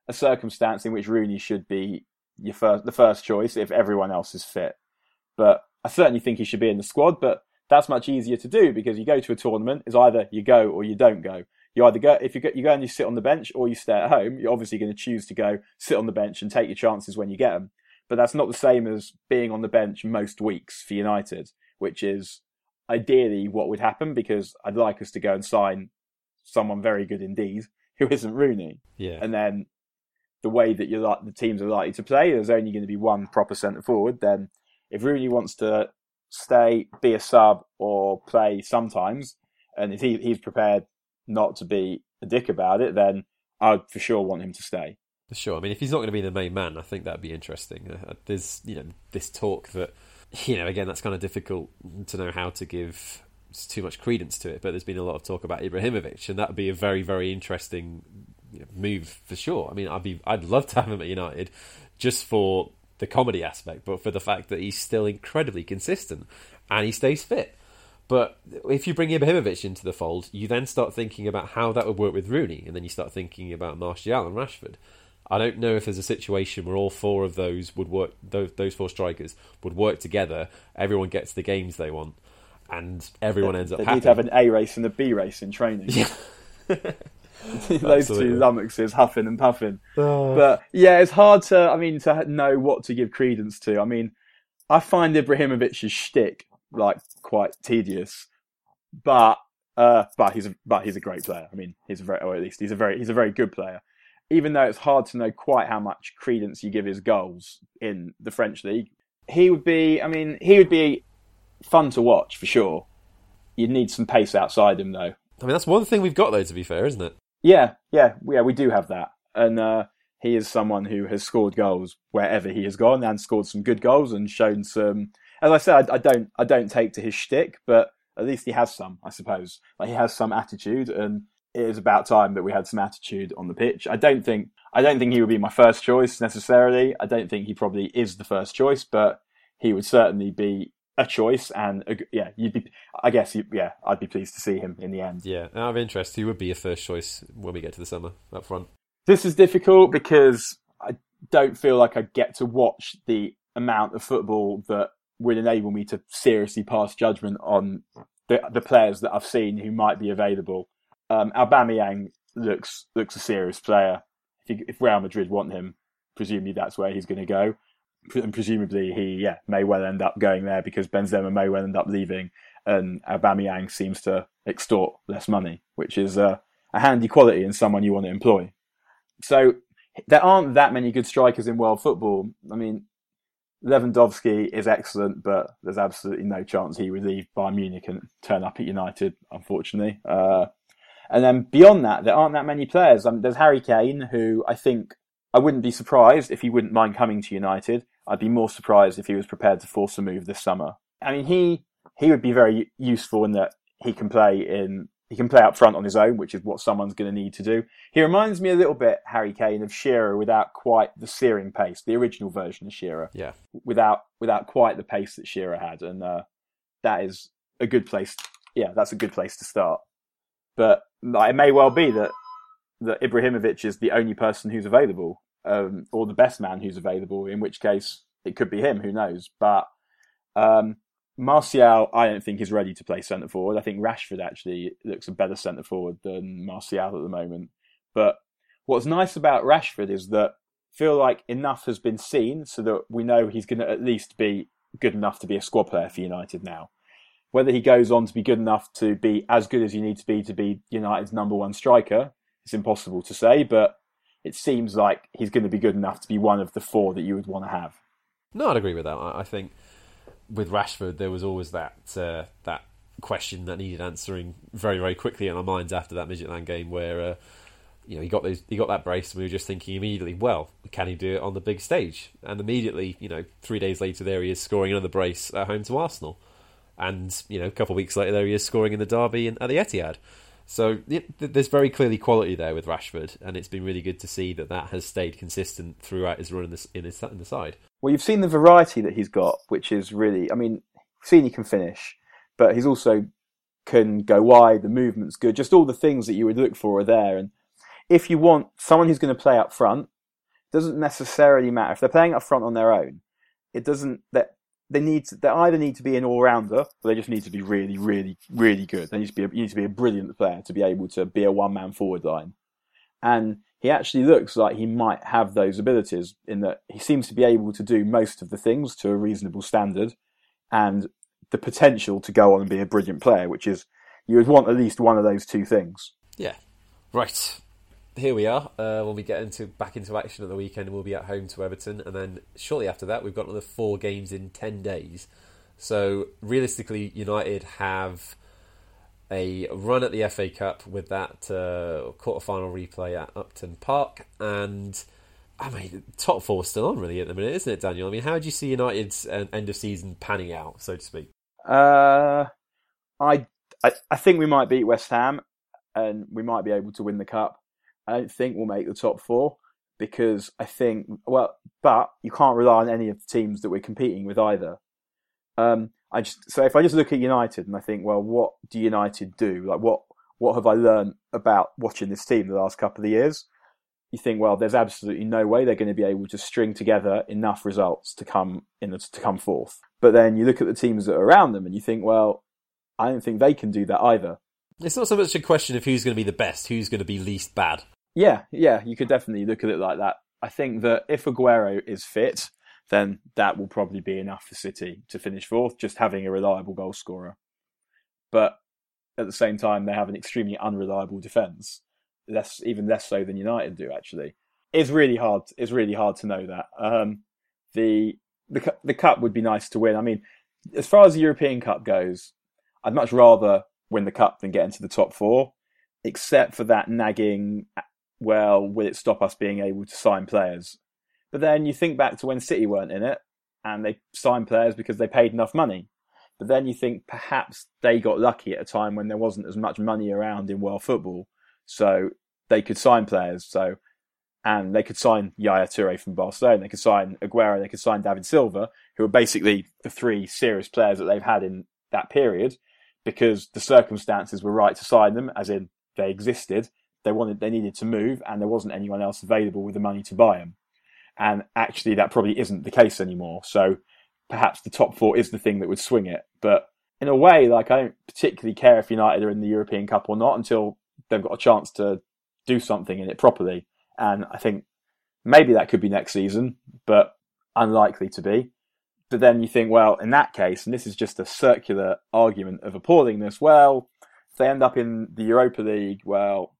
a circumstance in which Rooney should be your first the first choice if everyone else is fit. But I certainly think he should be in the squad. But that's much easier to do because you go to a tournament is either you go or you don't go. You either go if you go, you go and you sit on the bench or you stay at home. You're obviously going to choose to go sit on the bench and take your chances when you get them. But that's not the same as being on the bench most weeks for United, which is ideally what would happen because I'd like us to go and sign someone very good indeed *laughs* who isn't Rooney. Yeah. And then the way that you're like the teams are likely to play, there's only going to be one proper centre forward. Then if Rooney wants to stay, be a sub or play sometimes, and if he, he's prepared not to be a dick about it, then I'd for sure want him to stay. For sure. I mean, if he's not going to be the main man, I think that'd be interesting. Uh, there's, you know, this talk that, *laughs* you know, again, that's kind of difficult to know how to give too much credence to it, but there's been a lot of talk about Ibrahimovic, and that would be a very, very interesting move for sure. I mean, I'd be, I'd love to have him at United, just for the comedy aspect, but for the fact that he's still incredibly consistent and he stays fit. But if you bring Ibrahimovic into the fold, you then start thinking about how that would work with Rooney, and then you start thinking about Martial and Rashford. I don't know if there's a situation where all four of those would work. Those, those four strikers would work together. Everyone gets the games they want and everyone ends up. They happy. need to have an A race and a B race in training. Yeah. *laughs* Those two lummoxes huffing and puffing. Oh. But yeah, it's hard to. I mean, to know what to give credence to. I mean, I find Ibrahimovic's shtick like quite tedious, but uh, but he's a, but he's a great player. I mean, he's a very, or at least he's a very he's a very good player. Even though it's hard to know quite how much credence you give his goals in the French league, he would be. I mean, he would be fun to watch for sure. You'd need some pace outside him though. I mean, that's one thing we've got though. To be fair, isn't it? Yeah, yeah, yeah. We do have that, and uh, he is someone who has scored goals wherever he has gone and scored some good goals and shown some. As I said, I, I don't, I don't take to his shtick, but at least he has some, I suppose. Like he has some attitude, and it is about time that we had some attitude on the pitch. I don't think I don't think he would be my first choice necessarily. I don't think he probably is the first choice, but he would certainly be a choice. And a, yeah, you'd be. I guess you, yeah, I'd be pleased to see him in the end. Yeah, out of interest, he would be a first choice when we get to the summer up front. This is difficult because I don't feel like I get to watch the amount of football that would enable me to seriously pass judgment on the, the players that I've seen who might be available. Um, Aubameyang looks looks a serious player. If, he, if Real Madrid want him, presumably that's where he's going to go, and presumably he yeah may well end up going there because Benzema may well end up leaving, and Aubameyang seems to extort less money, which is uh, a handy quality in someone you want to employ. So there aren't that many good strikers in world football. I mean, Lewandowski is excellent, but there's absolutely no chance he would leave Bayern Munich and turn up at United, unfortunately. Uh, and then beyond that, there aren't that many players. I mean, there's Harry Kane, who I think I wouldn't be surprised if he wouldn't mind coming to United. I'd be more surprised if he was prepared to force a move this summer. I mean, he he would be very useful in that he can play in he can play up front on his own, which is what someone's going to need to do. He reminds me a little bit, Harry Kane, of Shearer without quite the searing pace, the original version of Shearer. Yeah. Without without quite the pace that Shearer had, and uh, that is a good place. Yeah, that's a good place to start. But like, it may well be that that Ibrahimovic is the only person who's available, um, or the best man who's available. In which case, it could be him. Who knows? But um, Martial, I don't think is ready to play centre forward. I think Rashford actually looks a better centre forward than Martial at the moment. But what's nice about Rashford is that I feel like enough has been seen so that we know he's going to at least be good enough to be a squad player for United now. Whether he goes on to be good enough to be as good as you need to be to be United's number one striker, it's impossible to say, but it seems like he's going to be good enough to be one of the four that you would want to have. No, I'd agree with that. I think with Rashford, there was always that uh, that question that needed answering very very quickly in our minds after that Midtjylland game, where uh, you know he got those he got that brace, and we were just thinking immediately, well, can he do it on the big stage? And immediately, you know, three days later, there he is scoring another brace at home to Arsenal, and you know, a couple of weeks later, there he is scoring in the derby and at the Etihad. So there's very clearly quality there with Rashford, and it's been really good to see that that has stayed consistent throughout his run in the, in, his, in the side. Well, you've seen the variety that he's got, which is really, I mean, seen he can finish, but he's also can go wide. The movement's good. Just all the things that you would look for are there. And if you want someone who's going to play up front, doesn't necessarily matter if they're playing up front on their own. It doesn't that they need to, they either need to be an all rounder or they just need to be really, really, really good. They need to be a, you need to be a brilliant player to be able to be a one man forward line. And he actually looks like he might have those abilities in that he seems to be able to do most of the things to a reasonable standard and the potential to go on and be a brilliant player, which is you would want at least one of those two things. Yeah. Right here we are. Uh, when we get into back into action at the weekend, we'll be at home to Everton, and then shortly after that, we've got another four games in ten days. So realistically, United have a run at the FA Cup with that uh, quarter-final replay at Upton Park, and I mean, top four still on really at the minute, isn't it, Daniel? I mean, how do you see United's uh, end of season panning out, so to speak? Uh, I, I I think we might beat West Ham, and we might be able to win the cup. I don't think we'll make the top four because I think well, but you can't rely on any of the teams that we're competing with either. Um, I just so if I just look at United and I think, well, what do United do? Like what what have I learned about watching this team the last couple of years? You think, well, there's absolutely no way they're going to be able to string together enough results to come in the, to come fourth. But then you look at the teams that are around them and you think, well, I don't think they can do that either. It's not so much a question of who's going to be the best, who's going to be least bad. Yeah, yeah, you could definitely look at it like that. I think that if Aguero is fit, then that will probably be enough for City to finish fourth, just having a reliable goal scorer. But at the same time, they have an extremely unreliable defence, less even less so than United do. Actually, it's really hard. It's really hard to know that. Um, the the the cup would be nice to win. I mean, as far as the European Cup goes, I'd much rather win the cup than get into the top four, except for that nagging well, will it stop us being able to sign players? But then you think back to when City weren't in it and they signed players because they paid enough money. But then you think perhaps they got lucky at a time when there wasn't as much money around in world football, so they could sign players. So and they could sign Yaya Toure from Barcelona, they could sign Aguero, they could sign David Silva, who are basically the three serious players that they've had in that period, because the circumstances were right to sign them, as in they existed. They wanted, they needed to move, and there wasn't anyone else available with the money to buy them. And actually, that probably isn't the case anymore. So perhaps the top four is the thing that would swing it. But in a way, like I don't particularly care if United are in the European Cup or not until they've got a chance to do something in it properly. And I think maybe that could be next season, but unlikely to be. But then you think, well, in that case, and this is just a circular argument of appallingness, well, if they end up in the Europa League, well,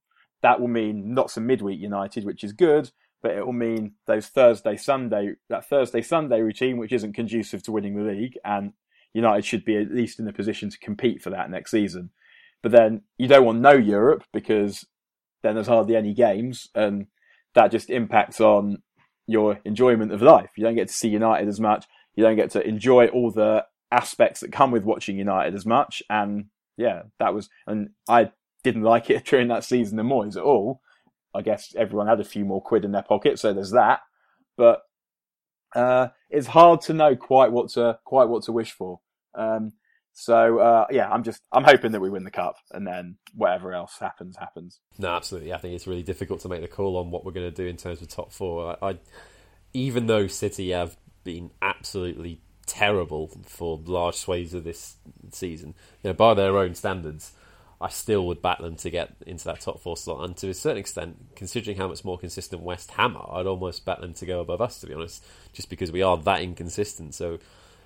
that will mean not some midweek United, which is good, but it will mean those Thursday, Sunday, that Thursday, Sunday routine, which isn't conducive to winning the league. And United should be at least in a position to compete for that next season. But then you don't want no Europe because then there's hardly any games. And that just impacts on your enjoyment of life. You don't get to see United as much. You don't get to enjoy all the aspects that come with watching United as much. And yeah, that was, and I didn't like it *laughs* during that season of Moyes at all. I guess everyone had a few more quid in their pocket, so there's that. But uh, it's hard to know quite what to quite what to wish for. Um, so uh, yeah, I'm just I'm hoping that we win the cup, and then whatever else happens happens. No, absolutely. I think it's really difficult to make the call on what we're going to do in terms of top four. I, I even though City have been absolutely terrible for large swathes of this season, you know, by their own standards, I still would back them to get into that top four slot. And to a certain extent, considering how much more consistent West Ham are, I'd almost back them to go above us, to be honest, just because we are that inconsistent. So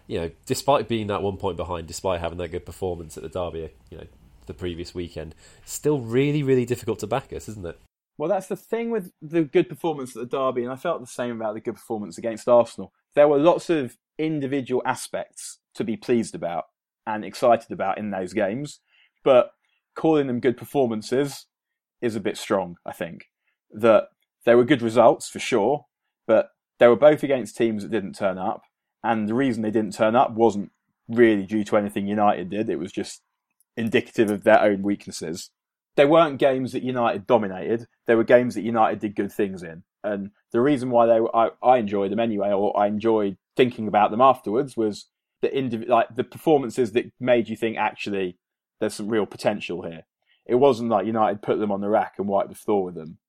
you know, despite being that one point behind, despite having that good performance at the derby, you know, the previous weekend, still really, really difficult to back us, isn't it? Well, that's the thing with the good performance at the derby, and I felt the same about the good performance against Arsenal. There were lots of individual aspects to be pleased about and excited about in those games, but calling them good performances is a bit strong, I think. That there were good results for sure, but they were both against teams that didn't turn up and the reason they didn't turn up wasn't really due to anything United did. It was just indicative of their own weaknesses. They weren't games that United dominated. They were games that United did good things in. And the reason why they were, I, I enjoyed them anyway, or I enjoyed thinking about them afterwards, was the indiv- like the performances that made you think actually there's some real potential here. It wasn't like United put them on the rack and wiped the floor with them.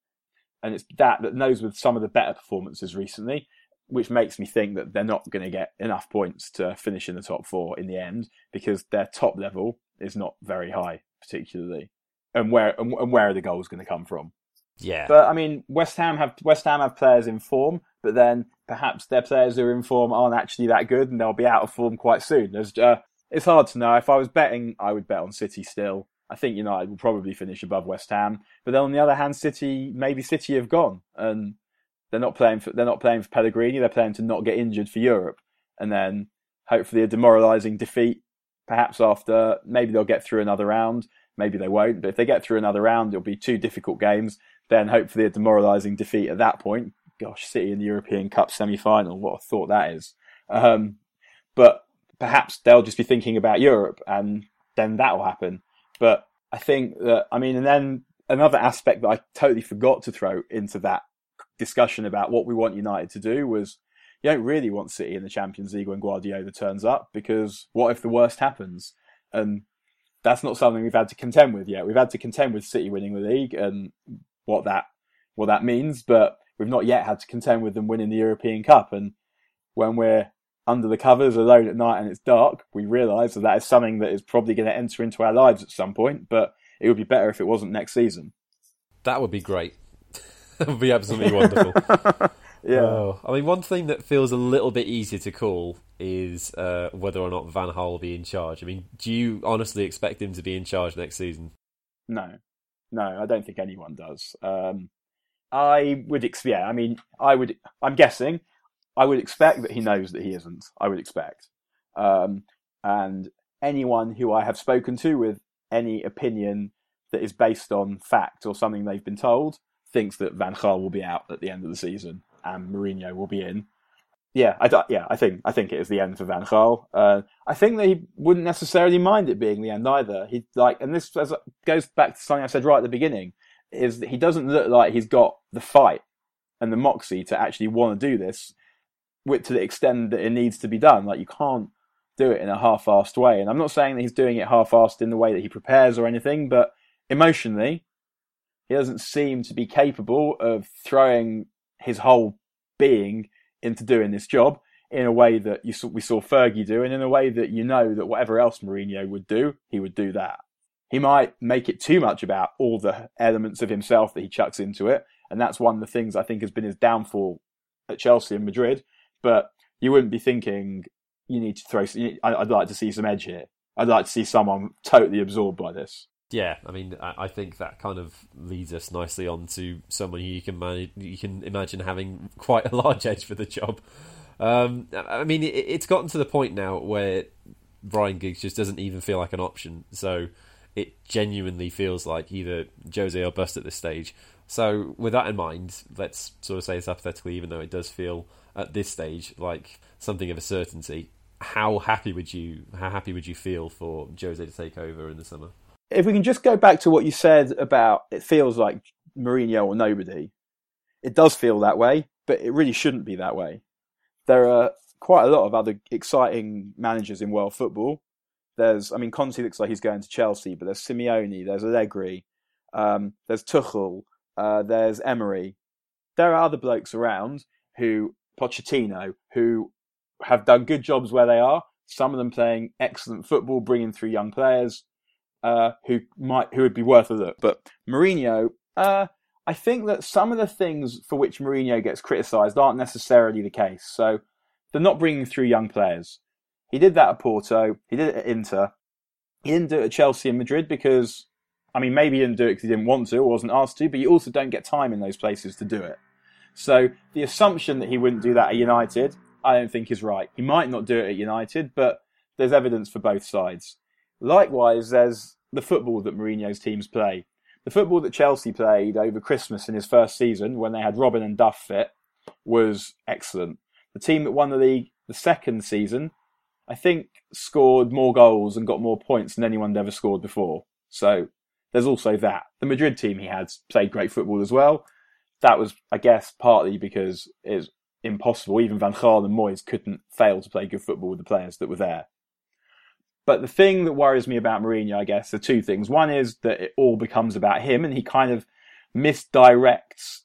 And it's that that knows with some of the better performances recently which makes me think that they're not going to get enough points to finish in the top four in the end because their top level is not very high, particularly. And where and where are the goals going to come from? Yeah, but I mean, West Ham have West Ham have players in form, but then perhaps their players who are in form aren't actually that good, and they'll be out of form quite soon. There's, uh, it's hard to know. If I was betting, I would bet on City still. I think United will probably finish above West Ham, but then on the other hand, City maybe City have gone, and they're not playing for they're not playing for Pellegrini. They're playing to not get injured for Europe, and then hopefully a demoralising defeat. Perhaps after maybe they'll get through another round. Maybe they won't. But if they get through another round, it'll be two difficult games. Then hopefully a demoralising defeat at that point. Gosh, City in the European Cup semi-final. What a thought that is. Um, but perhaps they'll just be thinking about Europe, and then that will happen. But I think that I mean, and then another aspect that I totally forgot to throw into that discussion about what we want United to do was you don't really want City in the Champions League when Guardiola turns up because what if the worst happens? And that's not something we've had to contend with yet. We've had to contend with City winning the league and what that what that means, but we've not yet had to contend with them winning the European Cup. And when we're under the covers alone at night and it's dark, we realise that that is something that is probably going to enter into our lives at some point. But it would be better if it wasn't next season. That would be great. *laughs* That would be absolutely wonderful. *laughs* yeah. Oh, I mean, one thing that feels a little bit easier to call is uh, whether or not Van Gaal will be in charge. I mean, do you honestly expect him to be in charge next season? No, no, I don't think anyone does. Um, I would expect. Yeah, I mean, I would. I'm guessing. I would expect that he knows that he isn't. I would expect, um, and anyone who I have spoken to with any opinion that is based on fact or something they've been told thinks that Van Gaal will be out at the end of the season and Mourinho will be in. yeah, I yeah, I think I think it is the end for Van Gaal. Uh, I think that he wouldn't necessarily mind it being the end either. He like, and this goes back to something I said right at the beginning, is that he doesn't look like he's got the fight and the moxie to actually want to do this, to the extent that it needs to be done. Like you can't do it in a half-assed way. And I'm not saying that he's doing it half-assed in the way that he prepares or anything, but emotionally, he doesn't seem to be capable of throwing his whole being into doing this job in a way that you saw, we saw Fergie do, and in a way that you know that whatever else Mourinho would do, he would do that. He might make it too much about all the elements of himself that he chucks into it, and that's one of the things I think has been his downfall at Chelsea and Madrid. But you wouldn't be thinking you need to throw. I'd like to see some edge here. I'd like to see someone totally absorbed by this. Yeah, I mean, I think that kind of leads us nicely on to someone who you can manage, you can imagine having quite a large edge for the job. Um, I mean, it's gotten to the point now where Ryan Giggs just doesn't even feel like an option. So it genuinely feels like either Jose or bust at this stage. So with that in mind, let's sort of say this hypothetically, even though it does feel at this stage like something of a certainty. How happy would you how happy would you feel for Jose to take over in the summer? if we can just go back to what you said about it feels like Mourinho or nobody, it does feel that way, but it really shouldn't be that way. There are quite a lot of other exciting managers in world football. There's, I mean, Conte looks like he's going to Chelsea, but there's Simeone, there's Allegri, um, there's Tuchel, uh, there's Emery. There are other blokes around who, Pochettino, who have done good jobs where they are. Some of them playing excellent football, bringing through young players uh, who might who would be worth a look. But Mourinho, uh, I think that some of the things for which Mourinho gets criticised aren't necessarily the case. So they're not bringing through young players. He did that at Porto. He did it at Inter. He didn't do it at Chelsea and Madrid because, I mean, maybe he didn't do it because he didn't want to or wasn't asked to, but you also don't get time in those places to do it. So the assumption that he wouldn't do that at United, I don't think is right. He might not do it at United, but there's evidence for both sides. Likewise, there's the football that Mourinho's teams play. The football that Chelsea played over Christmas in his first season, when they had Robben and Duff fit, was excellent. The team that won the league the second season, I think, scored more goals and got more points than anyone had ever scored before. So there's also that. The Madrid team he had played great football as well. That was, I guess, partly because it's impossible. Even Van Gaal and Moyes couldn't fail to play good football with the players that were there. But the thing that worries me about Mourinho, I guess, are two things. One is that it all becomes about him and he kind of misdirects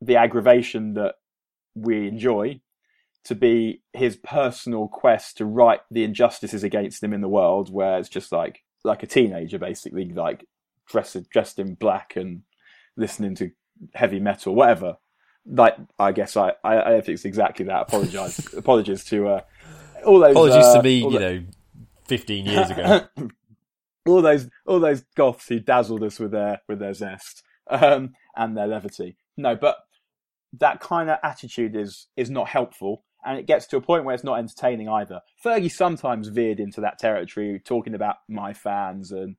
the aggravation that we enjoy to be his personal quest to right the injustices against him in the world, where it's just like like a teenager basically, like dressed dressed in black and listening to heavy metal, whatever. Like I guess I I, I think it's exactly that. Apologize, *laughs* apologies to uh, all those. Apologies uh, to me, you know, 15 *laughs* years ago. *laughs* all those all those goths who dazzled us with their with their zest um, and their levity. No, but that kind of attitude is is not helpful, and it gets to a point where it's not entertaining either. Fergie sometimes veered into that territory, talking about my fans and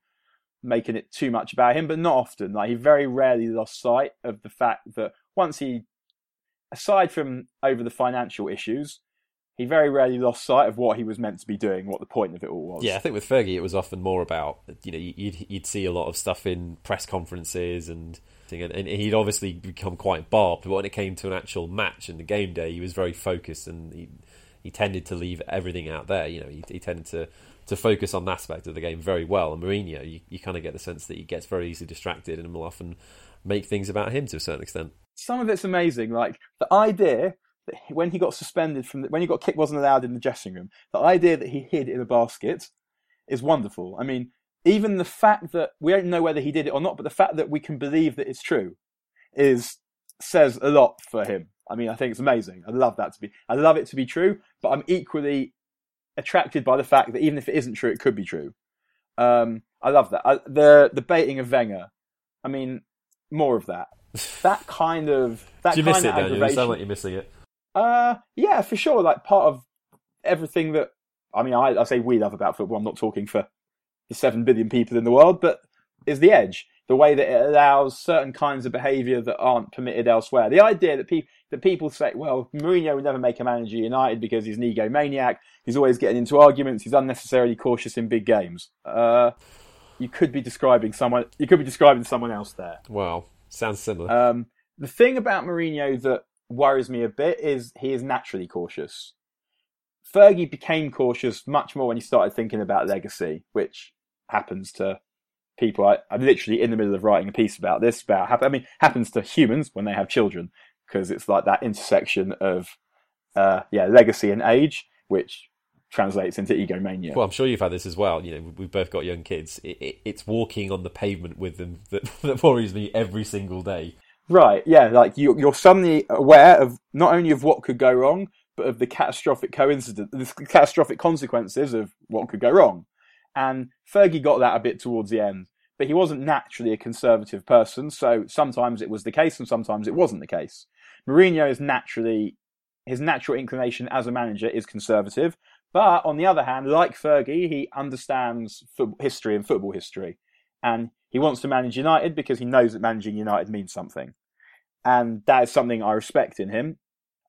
making it too much about him, but not often. Like he very rarely lost sight of the fact that once he, aside from over the financial issues, he very rarely lost sight of what he was meant to be doing, what the point of it all was. Yeah, I think with Fergie, it was often more about you know you'd, you'd see a lot of stuff in press conferences and and he'd obviously become quite barbed. But when it came to an actual match and the game day, he was very focused and he he tended to leave everything out there. You know, he, he tended to to focus on that aspect of the game very well. And Mourinho, you, you kind of get the sense that he gets very easily distracted and will often make things about him to a certain extent. Some of it's amazing, like the idea that when he got suspended from the, when he got kicked wasn't allowed in the dressing room. The idea that he hid in a basket is wonderful. I mean, even the fact that we don't know whether he did it or not, but the fact that we can believe that it's true is says a lot for him. I mean, I think it's amazing. I love that to be. I love it to be true, but I'm equally attracted by the fact that even if it isn't true, it could be true. Um, I love that. I, the the baiting of Wenger. I mean, more of that. *laughs* That kind of that Do you kind miss of it, You sound like you're missing it. Uh, yeah, for sure. Like part of everything that I mean, I, I say we love about football. I'm not talking for the seven billion people in the world, but is the edge. The way that it allows certain kinds of behaviour that aren't permitted elsewhere. The idea that people that people say, well, Mourinho would never make a manager United because he's an egomaniac. He's always getting into arguments. He's unnecessarily cautious in big games. Uh, you could be describing someone. You could be describing someone else there. Wow, sounds similar. Um, the thing about Mourinho that worries me a bit is he is naturally cautious. Fergie became cautious much more when he started thinking about legacy, which happens to people. I, am literally in the middle of writing a piece about this. About I mean, happens to humans when they have children because it's like that intersection of uh, yeah legacy and age, which translates into egomania. Well, I'm sure you've had this as well. You know, we've both got young kids. It, it, it's walking on the pavement with them *laughs* that, that worries me every single day. Right. Yeah. Like you, you're suddenly aware of not only of what could go wrong, but of the catastrophic coincidence, the catastrophic consequences of what could go wrong. And Fergie got that a bit towards the end, but he wasn't naturally a conservative person. So sometimes it was the case, and sometimes it wasn't the case. Mourinho is naturally his natural inclination as a manager is conservative, but on the other hand, like Fergie, he understands history and football history, and he wants to manage United because he knows that managing United means something, and that is something I respect in him.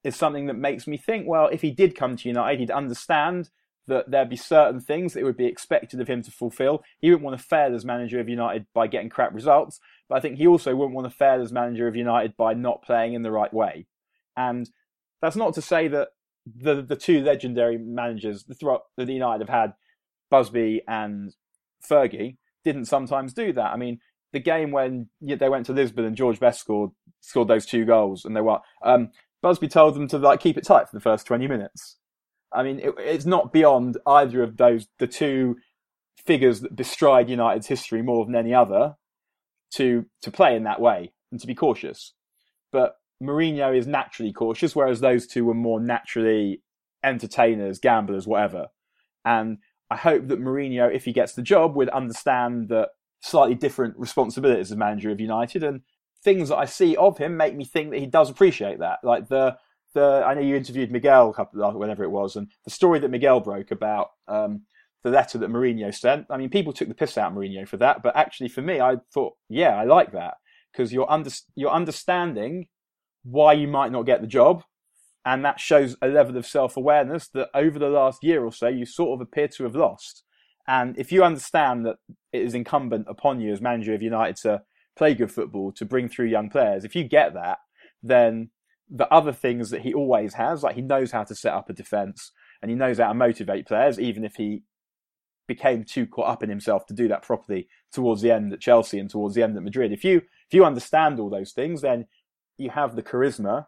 Is something that makes me think, well, if he did come to United, he'd understand that there'd be certain things that it would be expected of him to fulfil. He wouldn't want to fail as manager of United by getting crap results, but I think he also wouldn't want to fail as manager of United by not playing in the right way. And that's not to say that the the two legendary managers that the United have had, Busby and Fergie, didn't sometimes do that. I mean, the game when they went to Lisbon and George Best scored scored those two goals, and they were um, Busby told them to like keep it tight for the first twenty minutes. I mean, it, it's not beyond either of those the two figures that bestride United's history more than any other to to play in that way and to be cautious. But Mourinho is naturally cautious, whereas those two were more naturally entertainers, gamblers, whatever. And I hope that Mourinho, if he gets the job, would understand that slightly different responsibilities as manager of United and things that I see of him make me think that he does appreciate that. Like the the I know you interviewed Miguel whenever it was, and the story that Miguel broke about um, the letter that Mourinho sent. I mean, people took the piss out of Mourinho for that, but actually, for me, I thought, yeah, I like that because you're under, you're understanding why you might not get the job, and that shows a level of self awareness that over the last year or so you sort of appear to have lost. And if you understand that it is incumbent upon you as manager of United to play good football, to bring through young players, if you get that, then the other things that he always has, like he knows how to set up a defence and he knows how to motivate players, even if he became too caught up in himself to do that properly towards the end at Chelsea and towards the end at Madrid. If you if you understand all those things, then you have the charisma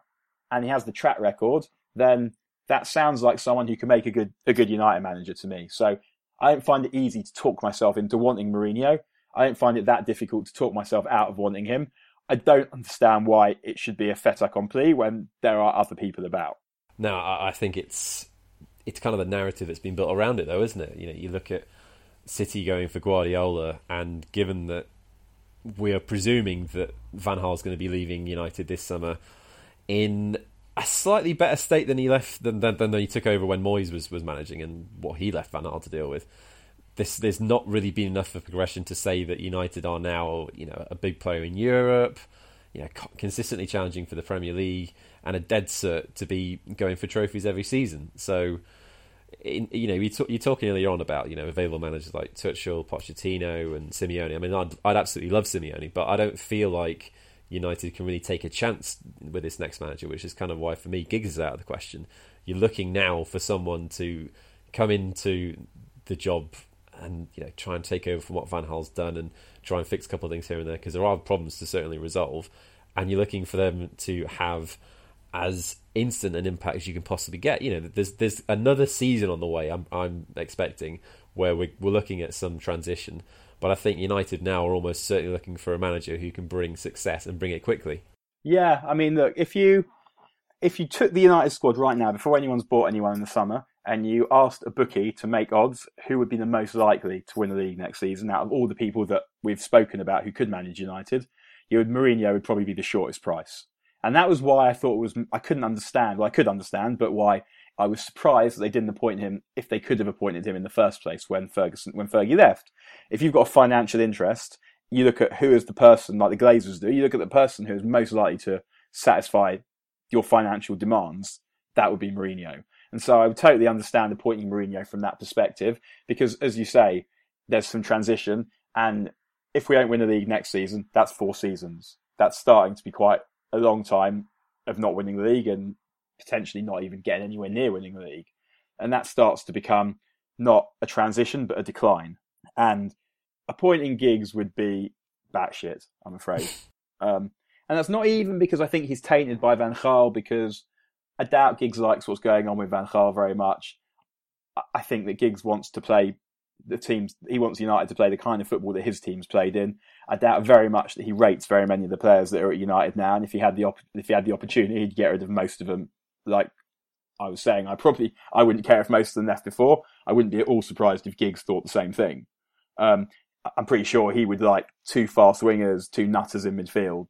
and he has the track record, then that sounds like someone who can make a good a good United manager to me. So I don't find it easy to talk myself into wanting Mourinho. I don't find it that difficult to talk myself out of wanting him. I don't understand why it should be a fait accompli when there are other people about. No, I think it's it's kind of the narrative that's been built around it, though, isn't it? You know, you look at City going for Guardiola, and given that we are presuming that Van Gaal's going to be leaving United this summer in a slightly better state than he left than than, than he took over when Moyes was, was managing, and what he left Van Gaal to deal with this there's not really been enough of progression to say that United are now you know a big player in Europe, you know consistently challenging for the Premier League and a dead cert to be going for trophies every season. So. In, you know, you're talking earlier on about you know available managers like Tuchel, Pochettino, and Simeone. I mean, I'd, I'd absolutely love Simeone, but I don't feel like United can really take a chance with this next manager, which is kind of why for me Giggs is out of the question. You're looking now for someone to come into the job and you know try and take over from what Van Gaal's done and try and fix a couple of things here and there because there are problems to certainly resolve, and you're looking for them to have as instant an impact as you can possibly get. You know, there's there's another season on the way. I'm I'm expecting where we're we're looking at some transition, but I think United now are almost certainly looking for a manager who can bring success and bring it quickly. Yeah, I mean, look if you if you took the United squad right now before anyone's bought anyone in the summer and you asked a bookie to make odds who would be the most likely to win the league next season out of all the people that we've spoken about who could manage United, you would Mourinho would probably be the shortest price. And that was why I thought was I couldn't understand, well I could understand, but why I was surprised that they didn't appoint him if they could have appointed him in the first place when Ferguson when Fergie left. If you've got a financial interest, you look at who is the person, like the Glazers do, you look at the person who is most likely to satisfy your financial demands, that would be Mourinho. And so I would totally understand appointing Mourinho from that perspective, because as you say, there's some transition. And if we don't win the league next season, that's four seasons. That's starting to be quite a long time of not winning the league and potentially not even getting anywhere near winning the league. And that starts to become not a transition, but a decline. And appointing Giggs would be batshit, I'm afraid. *laughs* um, and that's not even because I think he's tainted by Van Gaal, because I doubt Giggs likes what's going on with Van Gaal very much. I think that Giggs wants to play the teams, he wants United to play the kind of football that his team's played in. I doubt very much that he rates very many of the players that are at United now. And if he had the op- if he had the opportunity, he'd get rid of most of them. Like I was saying, I probably I wouldn't care if most of them left before. I wouldn't be at all surprised if Giggs thought the same thing. Um, I'm pretty sure he would like two fast wingers, two nutters in midfield,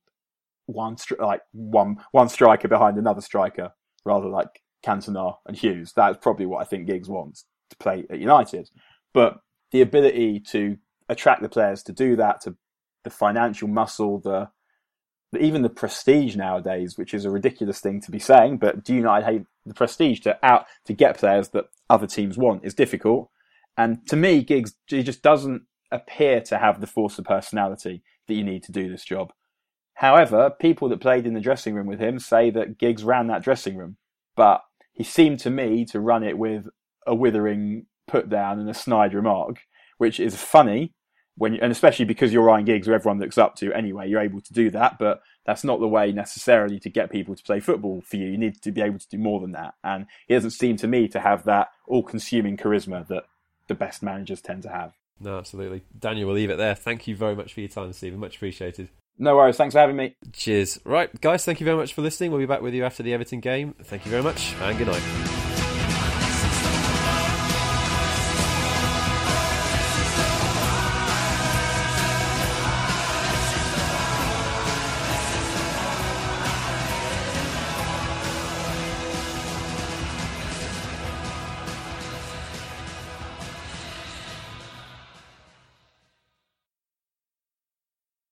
one stri- like one one striker behind another striker, rather like Cantona and Hughes. That's probably what I think Giggs wants to play at United. But the ability to attract the players to do that, to the financial muscle, the even the prestige nowadays, which is a ridiculous thing to be saying, but do United have the prestige to out to get players that other teams want is difficult. And to me, Giggs he just doesn't appear to have the force of personality that you need to do this job. However, people that played in the dressing room with him say that Giggs ran that dressing room, but he seemed to me to run it with a withering put down and a snide remark, which is funny when, and especially because you're Ryan Giggs, who everyone looks up to anyway, you're able to do that. But that's not the way necessarily to get people to play football for you. You need to be able to do more than that. And he doesn't seem to me to have that all-consuming charisma that the best managers tend to have. No, absolutely. Daniel, we'll leave it there. Thank you very much for your time, Stephen. Much appreciated. No worries. Thanks for having me. Cheers. Right, guys, thank you very much for listening. We'll be back with you after the Everton game. Thank you very much, and good night.